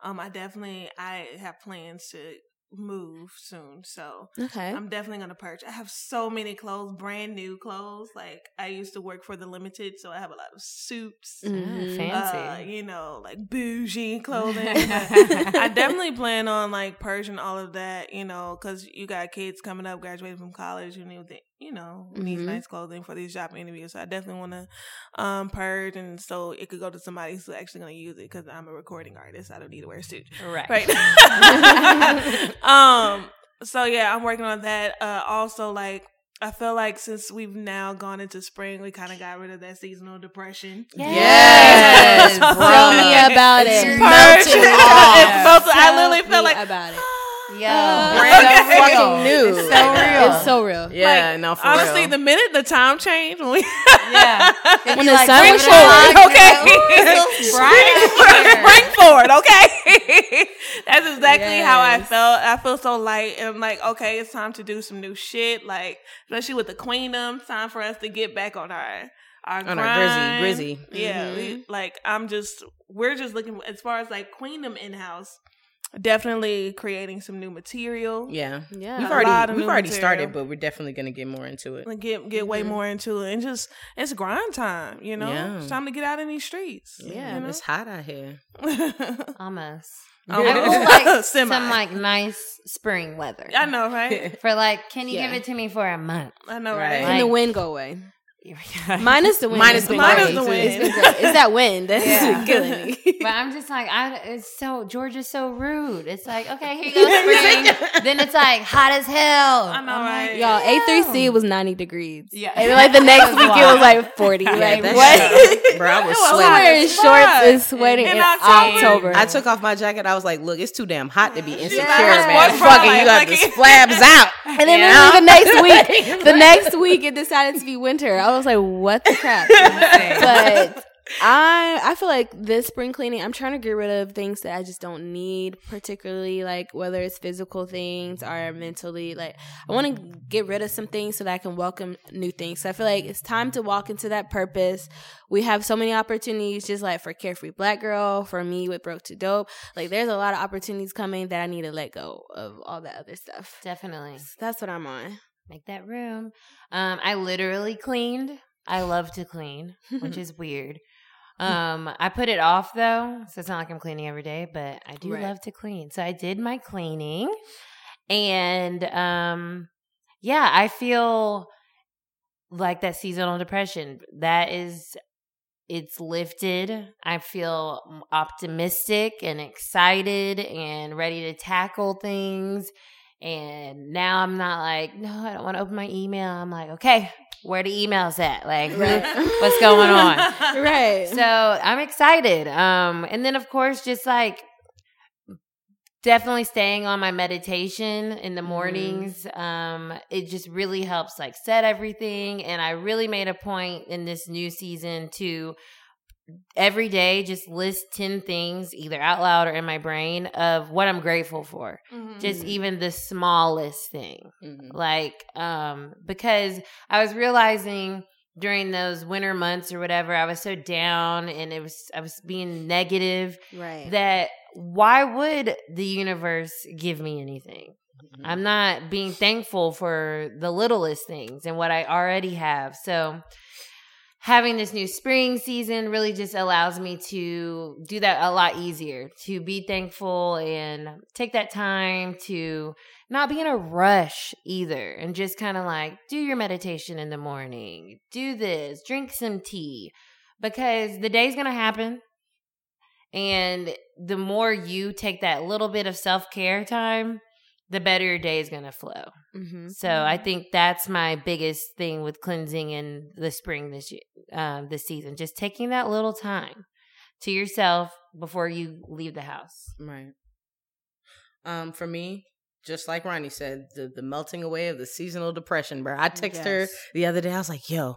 um, I definitely I have plans to move soon, so Okay. I'm definitely gonna purge. I have so many clothes, brand new clothes. Like I used to work for the Limited, so I have a lot of suits. Mhm. Ah, fancy. Uh, you know, like bougie <laughs> clothing. I definitely plan on like purging all of that, you know, because you got kids coming up, graduating from college, you need, the- you know, need Mhm. nice clothing for these job interviews. So I definitely want to um purge, and so it could go to somebody who's actually going to use it because I'm a recording artist. I don't need to wear a suit, right. right? <laughs> <laughs> um, so yeah, I'm working on that. Uh, also, like I feel like since we've now gone into spring, we kind of got rid of that seasonal depression. Yes, <laughs> Tell me about it. It's Melting off. It's melted. I literally feel like about it. Yo, uh, Brand it's so fucking real. new. It's so real. It's so real. Yeah, no, for honestly, real. the minute the time changed when we <laughs> Yeah. When the sun bring was it shining, on, okay. you know, it's so <laughs> bright out here. bring forward, okay? <laughs> That's exactly how I felt. I feel so light and I'm like, okay, it's time to do some new shit. Like, especially with the queendom, time for us to get back on our our On our grizzy, grind. grizzy. Yeah, we, mm-hmm. like I'm just we're just looking as far as like queendom in house. Definitely creating some new material. yeah, Yeah. we've already we've already material. started, but we're definitely gonna get more into it. Like get get way mm-hmm. more into it and just it's grind time, you know? Yeah. It's time to get out in these streets. Yeah, you know? it's hot out here. <laughs> Almost. Oh, I would <laughs> like Semi. some like nice spring weather. I know, right? <laughs> For like, can you Yeah. give it to me for a month? I know, Right. right? Can the wind go away? <laughs> Minus the wind. Minus the wind. <laughs> great. Minus the It's wind. been. It's that wind that's Yeah. <laughs> killing me. But I'm just like, I, it's so Georgia's so rude. It's like, okay, here you go, spring. then it's like hot as hell. I know, I'm like, right? Y'all. A3C was 90 degrees. Yeah. And like the next week was it was like 40. like, that what? Shit- bro, I was <laughs> was I'm hot sweating. wearing shorts and sweating in, In October. October. I took off my jacket. I was like, "Look, it's too damn hot to be insecure, like, man. sports Fuck it, you got like- the <laughs> splabs out." and then You the next week, <laughs> the next week it decided to be winter. I was like, what the crap? but I I feel like this spring cleaning, I'm trying to get rid of things that I just don't need, particularly like whether it's physical things or mentally. Like I want to get rid of some things so that I can welcome new things. So I feel like it's time to walk into that purpose. We have so many opportunities, just like for Carefree Black Girl, for me with Broke to Dope. Like there's a lot of opportunities coming that I need to let go of all that other stuff. Definitely. That's what I'm on. Make that room. Um, I literally cleaned. I love to clean, which <laughs> is weird. Um, I put it off though, so it's not like I'm cleaning every day, but I do Right. love to clean. So I did my cleaning and um yeah, I feel like that seasonal depression that is it's lifted. I feel optimistic and excited and ready to tackle things. And now I'm not like, no, I don't want to open my email. I'm like, okay, where the emails at? Like, who- what's going on? <laughs> right. So I'm excited. Um, and then of course, just like definitely staying on my meditation in the mornings. Um, it just really helps like set everything. And I really made a point in this new season to every day just list 10 things either out loud or in my brain of what I'm grateful for. Mhm. Just even the smallest thing Mhm. like um because i was realizing during those winter months or whatever i was so down and it was i was being negative right. that why would the universe give me anything Mm-hmm. i'm not being thankful for the littlest things and what i already have so having this new spring season really just allows me to do that a lot easier to be thankful and take that time to not be in a rush either and just kind of like do your meditation in the morning do this drink some tea. Because the day's gonna happen. And the more you take that little bit of self-care time the better your day is gonna flow mm-hmm. so I think that's my biggest thing with cleansing in the spring this year, um, this season. Just taking that little time to yourself before you leave the house. Right. Um, for me, just like Ronnie said, the the melting away of the seasonal depression, bro. I texted her the other day. I was like, "Yo,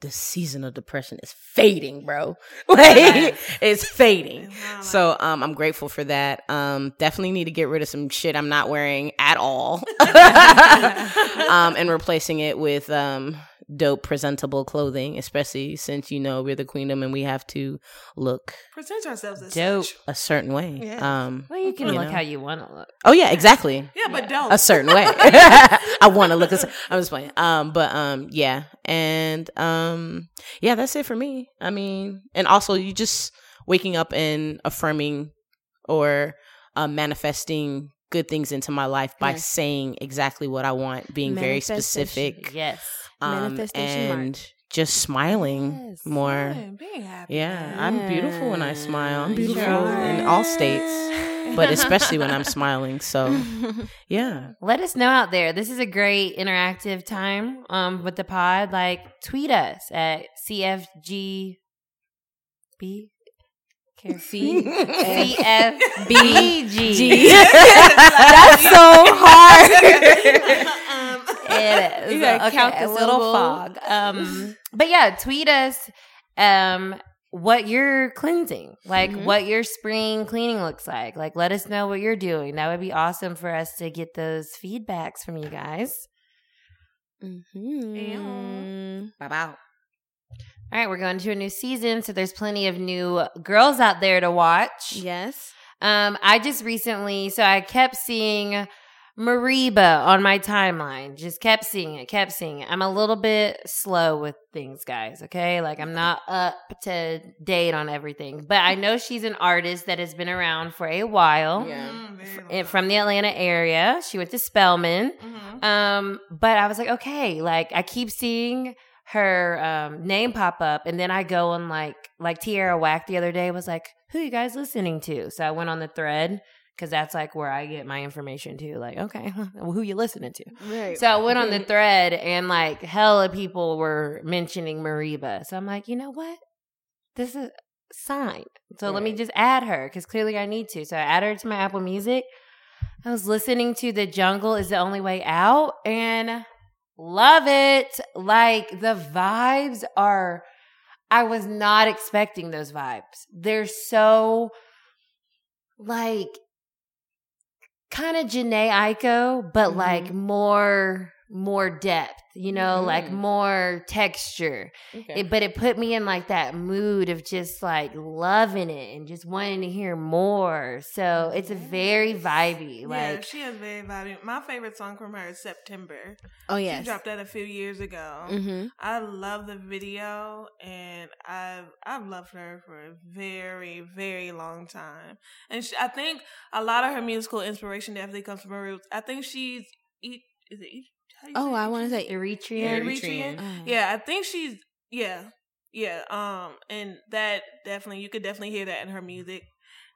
the seasonal depression is fading, bro. <laughs> Like it's fading." So um, I'm grateful for that. Um, definitely need to get rid of some shit I'm not wearing at all, <laughs> <laughs> um, and replacing it with um, dope, presentable clothing. Especially since you know we're the queendom and we have to look present ourselves as Dope. such. a certain way. Yeah. Um, Well, you can You look know. how you want to look. oh yeah, exactly. <laughs> Yeah, but don't. A certain way. <laughs> <laughs> I want to look. As, I'm just playing. Um, but um, yeah, and um, yeah, that's it for me. I mean, and also you just waking up and affirming or uh, manifesting good things into my life by Yes. saying exactly what I want, being very specific, Yes. Um, Manifestation and March. just smiling Yes. more. Yeah, being happy. Yeah, I'm beautiful when I smile. I'm beautiful sure in all states, but especially when I'm smiling. So, <laughs> yeah. Let us know out there. This is a great interactive time um, with the pod. Like, tweet us at CFGB. C <laughs> That's so hard. <laughs> It <laughs> is. You gotta okay, count a little fog. Um, <laughs> but yeah, tweet us um, what you're cleansing, like Mhm. what your spring cleaning looks like. Like, let us know what you're doing. That would be awesome for us to get those feedbacks from you guys. Mhm. Bye bye. All right, we're going to a new season, so there's plenty of new girls out there to watch. Yes. Um, I just recently, so I kept seeing Mereba on my timeline. Just kept seeing it, kept seeing it. I'm a little bit slow with things, guys. Okay, like I'm not up to date on everything, but I know she's an artist that has been around for a while. Yeah. mm, F- From the Atlanta area, she went to Spelman. Mhm. Um, but I was like, okay, like I keep seeing her um name pop up, and then I go on like like Tierra Whack the other day was like, who you guys listening to? So I went on the thread because that's like where I get my information to. Like, okay, <laughs> well, who you listening to? Right. So I went on the <laughs> thread, and like hella people were mentioning Mereba. So I'm like, you know what? This is a sign. So let me just add her because clearly I need to. So I add her to my Apple Music. I was listening to The Jungle is the Only Way Out and love it. Like the vibes are, I was not expecting those vibes. They're so like kind of Jhené Aiko, but Mhm. like more more depth, you know, like Mhm. more texture. Okay. It, but it put me in like that mood of just like loving it and just wanting to hear more. So it's a very vibey. yeah, Like she is very vibey. My favorite song from her is September. oh yeah, She dropped that a few years ago. Mm-hmm. I love the video, and I've I've loved her for a very very long time. And she, I think a lot of her musical inspiration definitely comes from her roots. I think she's is it Oh, say I want to say. Eritrean. Eritrean. Oh. Yeah, I think she's yeah, yeah. Um, and that definitely you could definitely hear that in her music,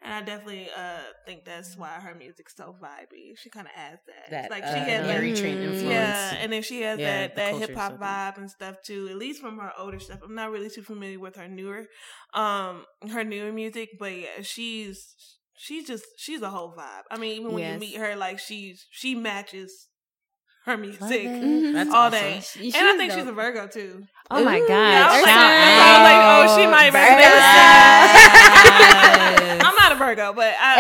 and I definitely uh think that's why her music's so vibey. She kind of adds that. that It's like uh, she has that. Eritrean influence. Yeah, and then she has Yeah, that that hip hop vibe and stuff too. At least from her older stuff. I'm not really too familiar with her newer, um, her newer music, but yeah, she's she's just she's a whole vibe. I mean, even when Yes. you meet her, like she's she matches her music Love it. That's all awesome. day. She- and I she's think she's a Virgo too. Oh my Ooh, god! Yeah, I was like, I was like, oh, she might out. I'm not a Virgo, but I,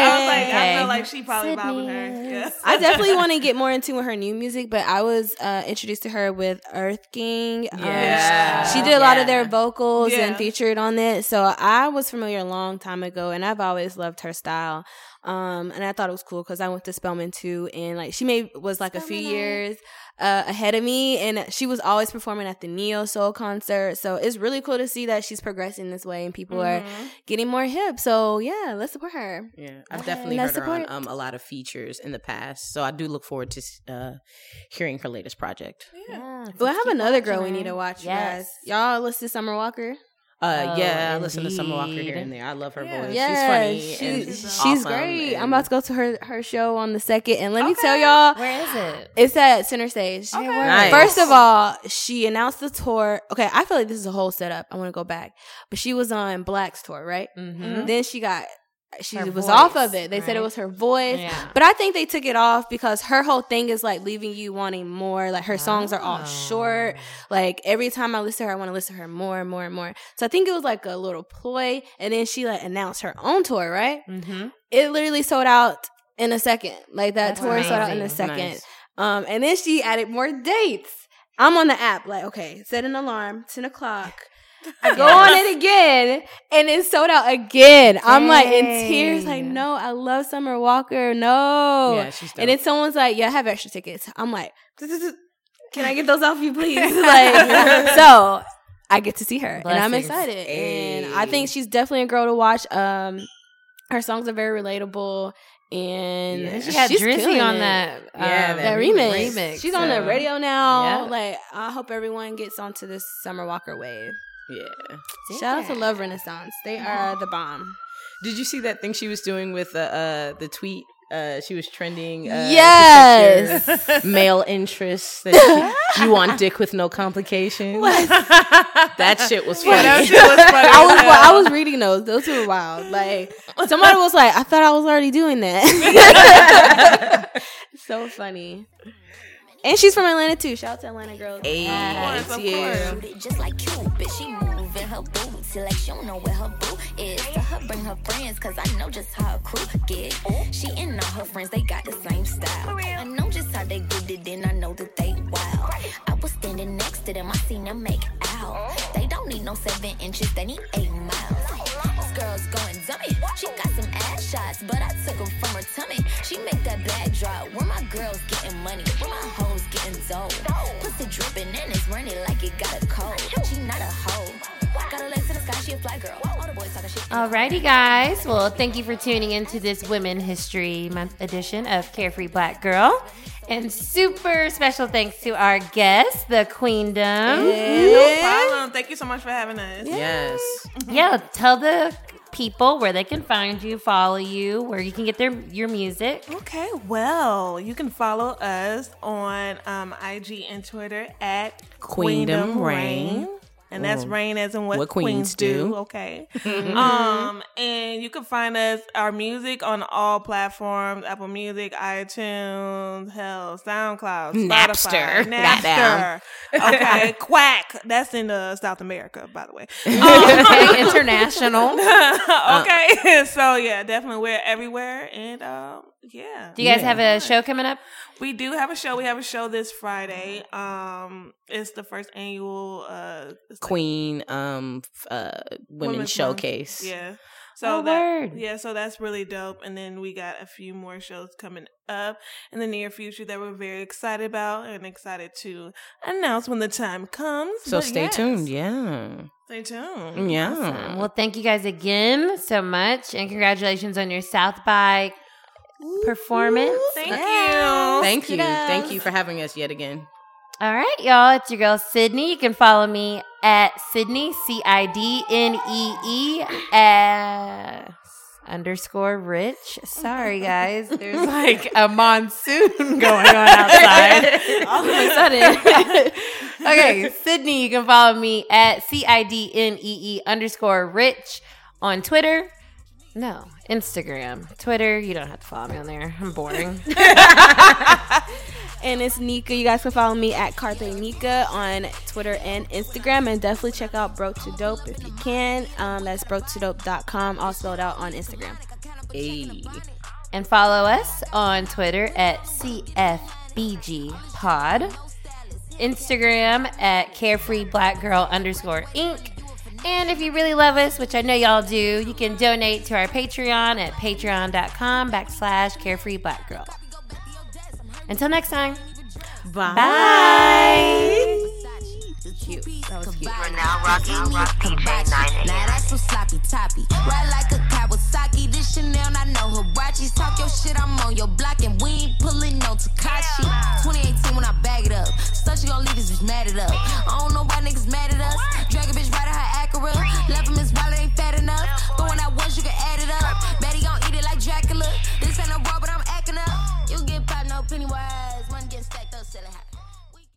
I I feel like she probably vibe with her. Yeah. I definitely <laughs> want to get more into her new music, but I was uh, introduced to her with EarthGang. Um, Yeah. she did a lot of their vocals Yeah. and featured on it. So I was familiar a long time ago, and I've always loved her style. Um, and I thought it was cool because I went to Spelman too, and like she made was like a few years uh, ahead of me, and she was always performing at the Neo Soul concert. So it's really cool to see that she's progressing this way, and people are Mhm. getting more hip. So yeah, let's support her. Yeah, I've definitely Let's heard her on um, a lot of features in the past, so I do look forward to uh, hearing her latest project. Yeah, Well, I have another watching girl we need to watch. Yes. Yes, y'all listen to Summer Walker. Uh, Oh, yeah, I listen to Summer Walker indeed. here and there. I love her Yeah. voice. Yeah, she's funny. she- and she's, awesome great. and- I'm about to go to her her show on the second, and let me tell y'all, Where is it? it's at Center Stage. Okay. Nice. First of all, she announced the tour. Okay, I feel like this is a whole setup. I want to go back, but she was on 6LACK's tour, right? Mm-hmm. Then she got she Her was voice, off of it. They said it was her voice. Yeah. But I think they took it off because her whole thing is like leaving you wanting more. Like her songs are all Oh. short. Like every time I listen to her, I want to listen to her more and more and more. So I think it was like a little ploy. And then she like announced her own tour, right? Mm-hmm. It literally sold out in a second. Like that That's tour sold out in a second. Nice. Um, and then she added more dates. I'm on the app, like, okay, set an alarm, 10 o'clock. I go on it again, and it sold out again. I'm like in tears, like, Dang. no, I love Summer Walker, no. Yeah, she's dope. and then someone's like, yeah, I have extra tickets. I'm like, can I get those off you, <laughs> please? like, so I get to see her, and I'm Blessings. excited. And I think she's definitely a girl to watch. Um, her songs are very relatable, and Yeah. She had she's Drizzy on that. Yeah, um, that remix. remix. She's on the radio now. Yeah. Like I hope everyone gets onto this Summer Walker wave. Yeah. Shout out to Love Renaissance. They are the bomb. Did you see that thing she was doing with the uh, the tweet? Uh, she was trending. Uh, Yes. to check your male interest. That <laughs> you want dick with no complications. <laughs> that shit was funny. that shit was <laughs> funny. I was I was reading those. Those were wild. Like somebody was like, I thought I was already doing that. so funny. And she's from Atlanta too. Shout out to Atlanta girls. Hey, course, of yeah. course. Just like Cupid. She move in her boots like she don't know where her boo is. To her bring her friends, cause I know just how her crew get. She and all her friends, they got the same style. I know just how they good it, and I know that they wild. I was standing next to them, I seen them make out. They don't need no seven inches, they need eight miles. Girl's going dummy. She got some ass shots, but I took them from her tummy. She make that bag drop. Where my girls getting money? Where my hoes getting dough? Pussy dripping and it's running like it got a cold. She not a hoe. The the. Alrighty, guys. Well, thank you for tuning into this Women History Month edition of Carefree Black Girl. And super special thanks to our guest, the Queendom. No problem. Thank you so much for having us. Yes. Yeah, tell the people where they can find you, follow you, where you can get their your music. Okay, well, you can follow us on um, IG and Twitter at Queendom Reign. And that's reign as in what, What queens, queens do. do. Okay. <laughs> um, and you can find us our music on all platforms: Apple Music, iTunes, hell, SoundCloud, Spotify, Napster. Goddamn. Napster. <laughs> okay, Quack. That's in uh, South America, by the way. <laughs> okay, international. okay, so yeah, definitely we're everywhere, and um, yeah. Do you guys have a show coming up? We do have a show. We have a show this Friday. Um, it's the first annual uh it's like Queen um uh women Women's Month. showcase. Yeah. So Oh, that word. yeah, so that's really dope. And then we got a few more shows coming up in the near future that we're very excited about and excited to announce when the time comes. So But stay yes, tuned. Yeah. Stay tuned. Yeah. Awesome. Well, thank you guys again so much, and congratulations on your South by performance. Thank Yeah. you. Thank you. Kudos. Thank you for having us yet again. All right, y'all. It's your girl Cidnee. You can follow me at Cidnee C I D N E E S underscore Rich. Sorry, guys. There's <laughs> like a monsoon <laughs> going on outside. All of a <laughs> sudden. okay, Cidnee. You can follow me at C I D N E E underscore Rich on Twitter. No, Instagram, Twitter. You don't have to follow me on there. I'm boring. <laughs> and it's Nika. You guys can follow me at Carthay Nika on Twitter and Instagram. And definitely check out Broke to Dope if you can. Um, that's broketodope.com, all spelled out on Instagram. Hey. and follow us on Twitter at CFBG Pod, Instagram at Carefree Black Girl underscore Inc. And if you really love us, which I know y'all do, you can donate to our Patreon at patreon.com backslash Carefree Black Girl. Until next time. Bye. Bye. Cute. That was cute. Now rocking rock DJ 9 Now that's some sloppy toppy. Ride like a Kawasaki. This Chanel, I know Hirachis. Talk your shit, I'm on your block, and we ain't pulling no Takashi. 2018 when I bag it up. Stuff she gon' leave this bitch mad at up. I don't know why niggas mad at us. Drag a bitch right at her Acura. Left him his wallet ain't fat enough. Throwing out once, you can add it up. Betty gon' eat it like Dracula. This ain't no raw, but I'm acting up. You get pop no penny wise.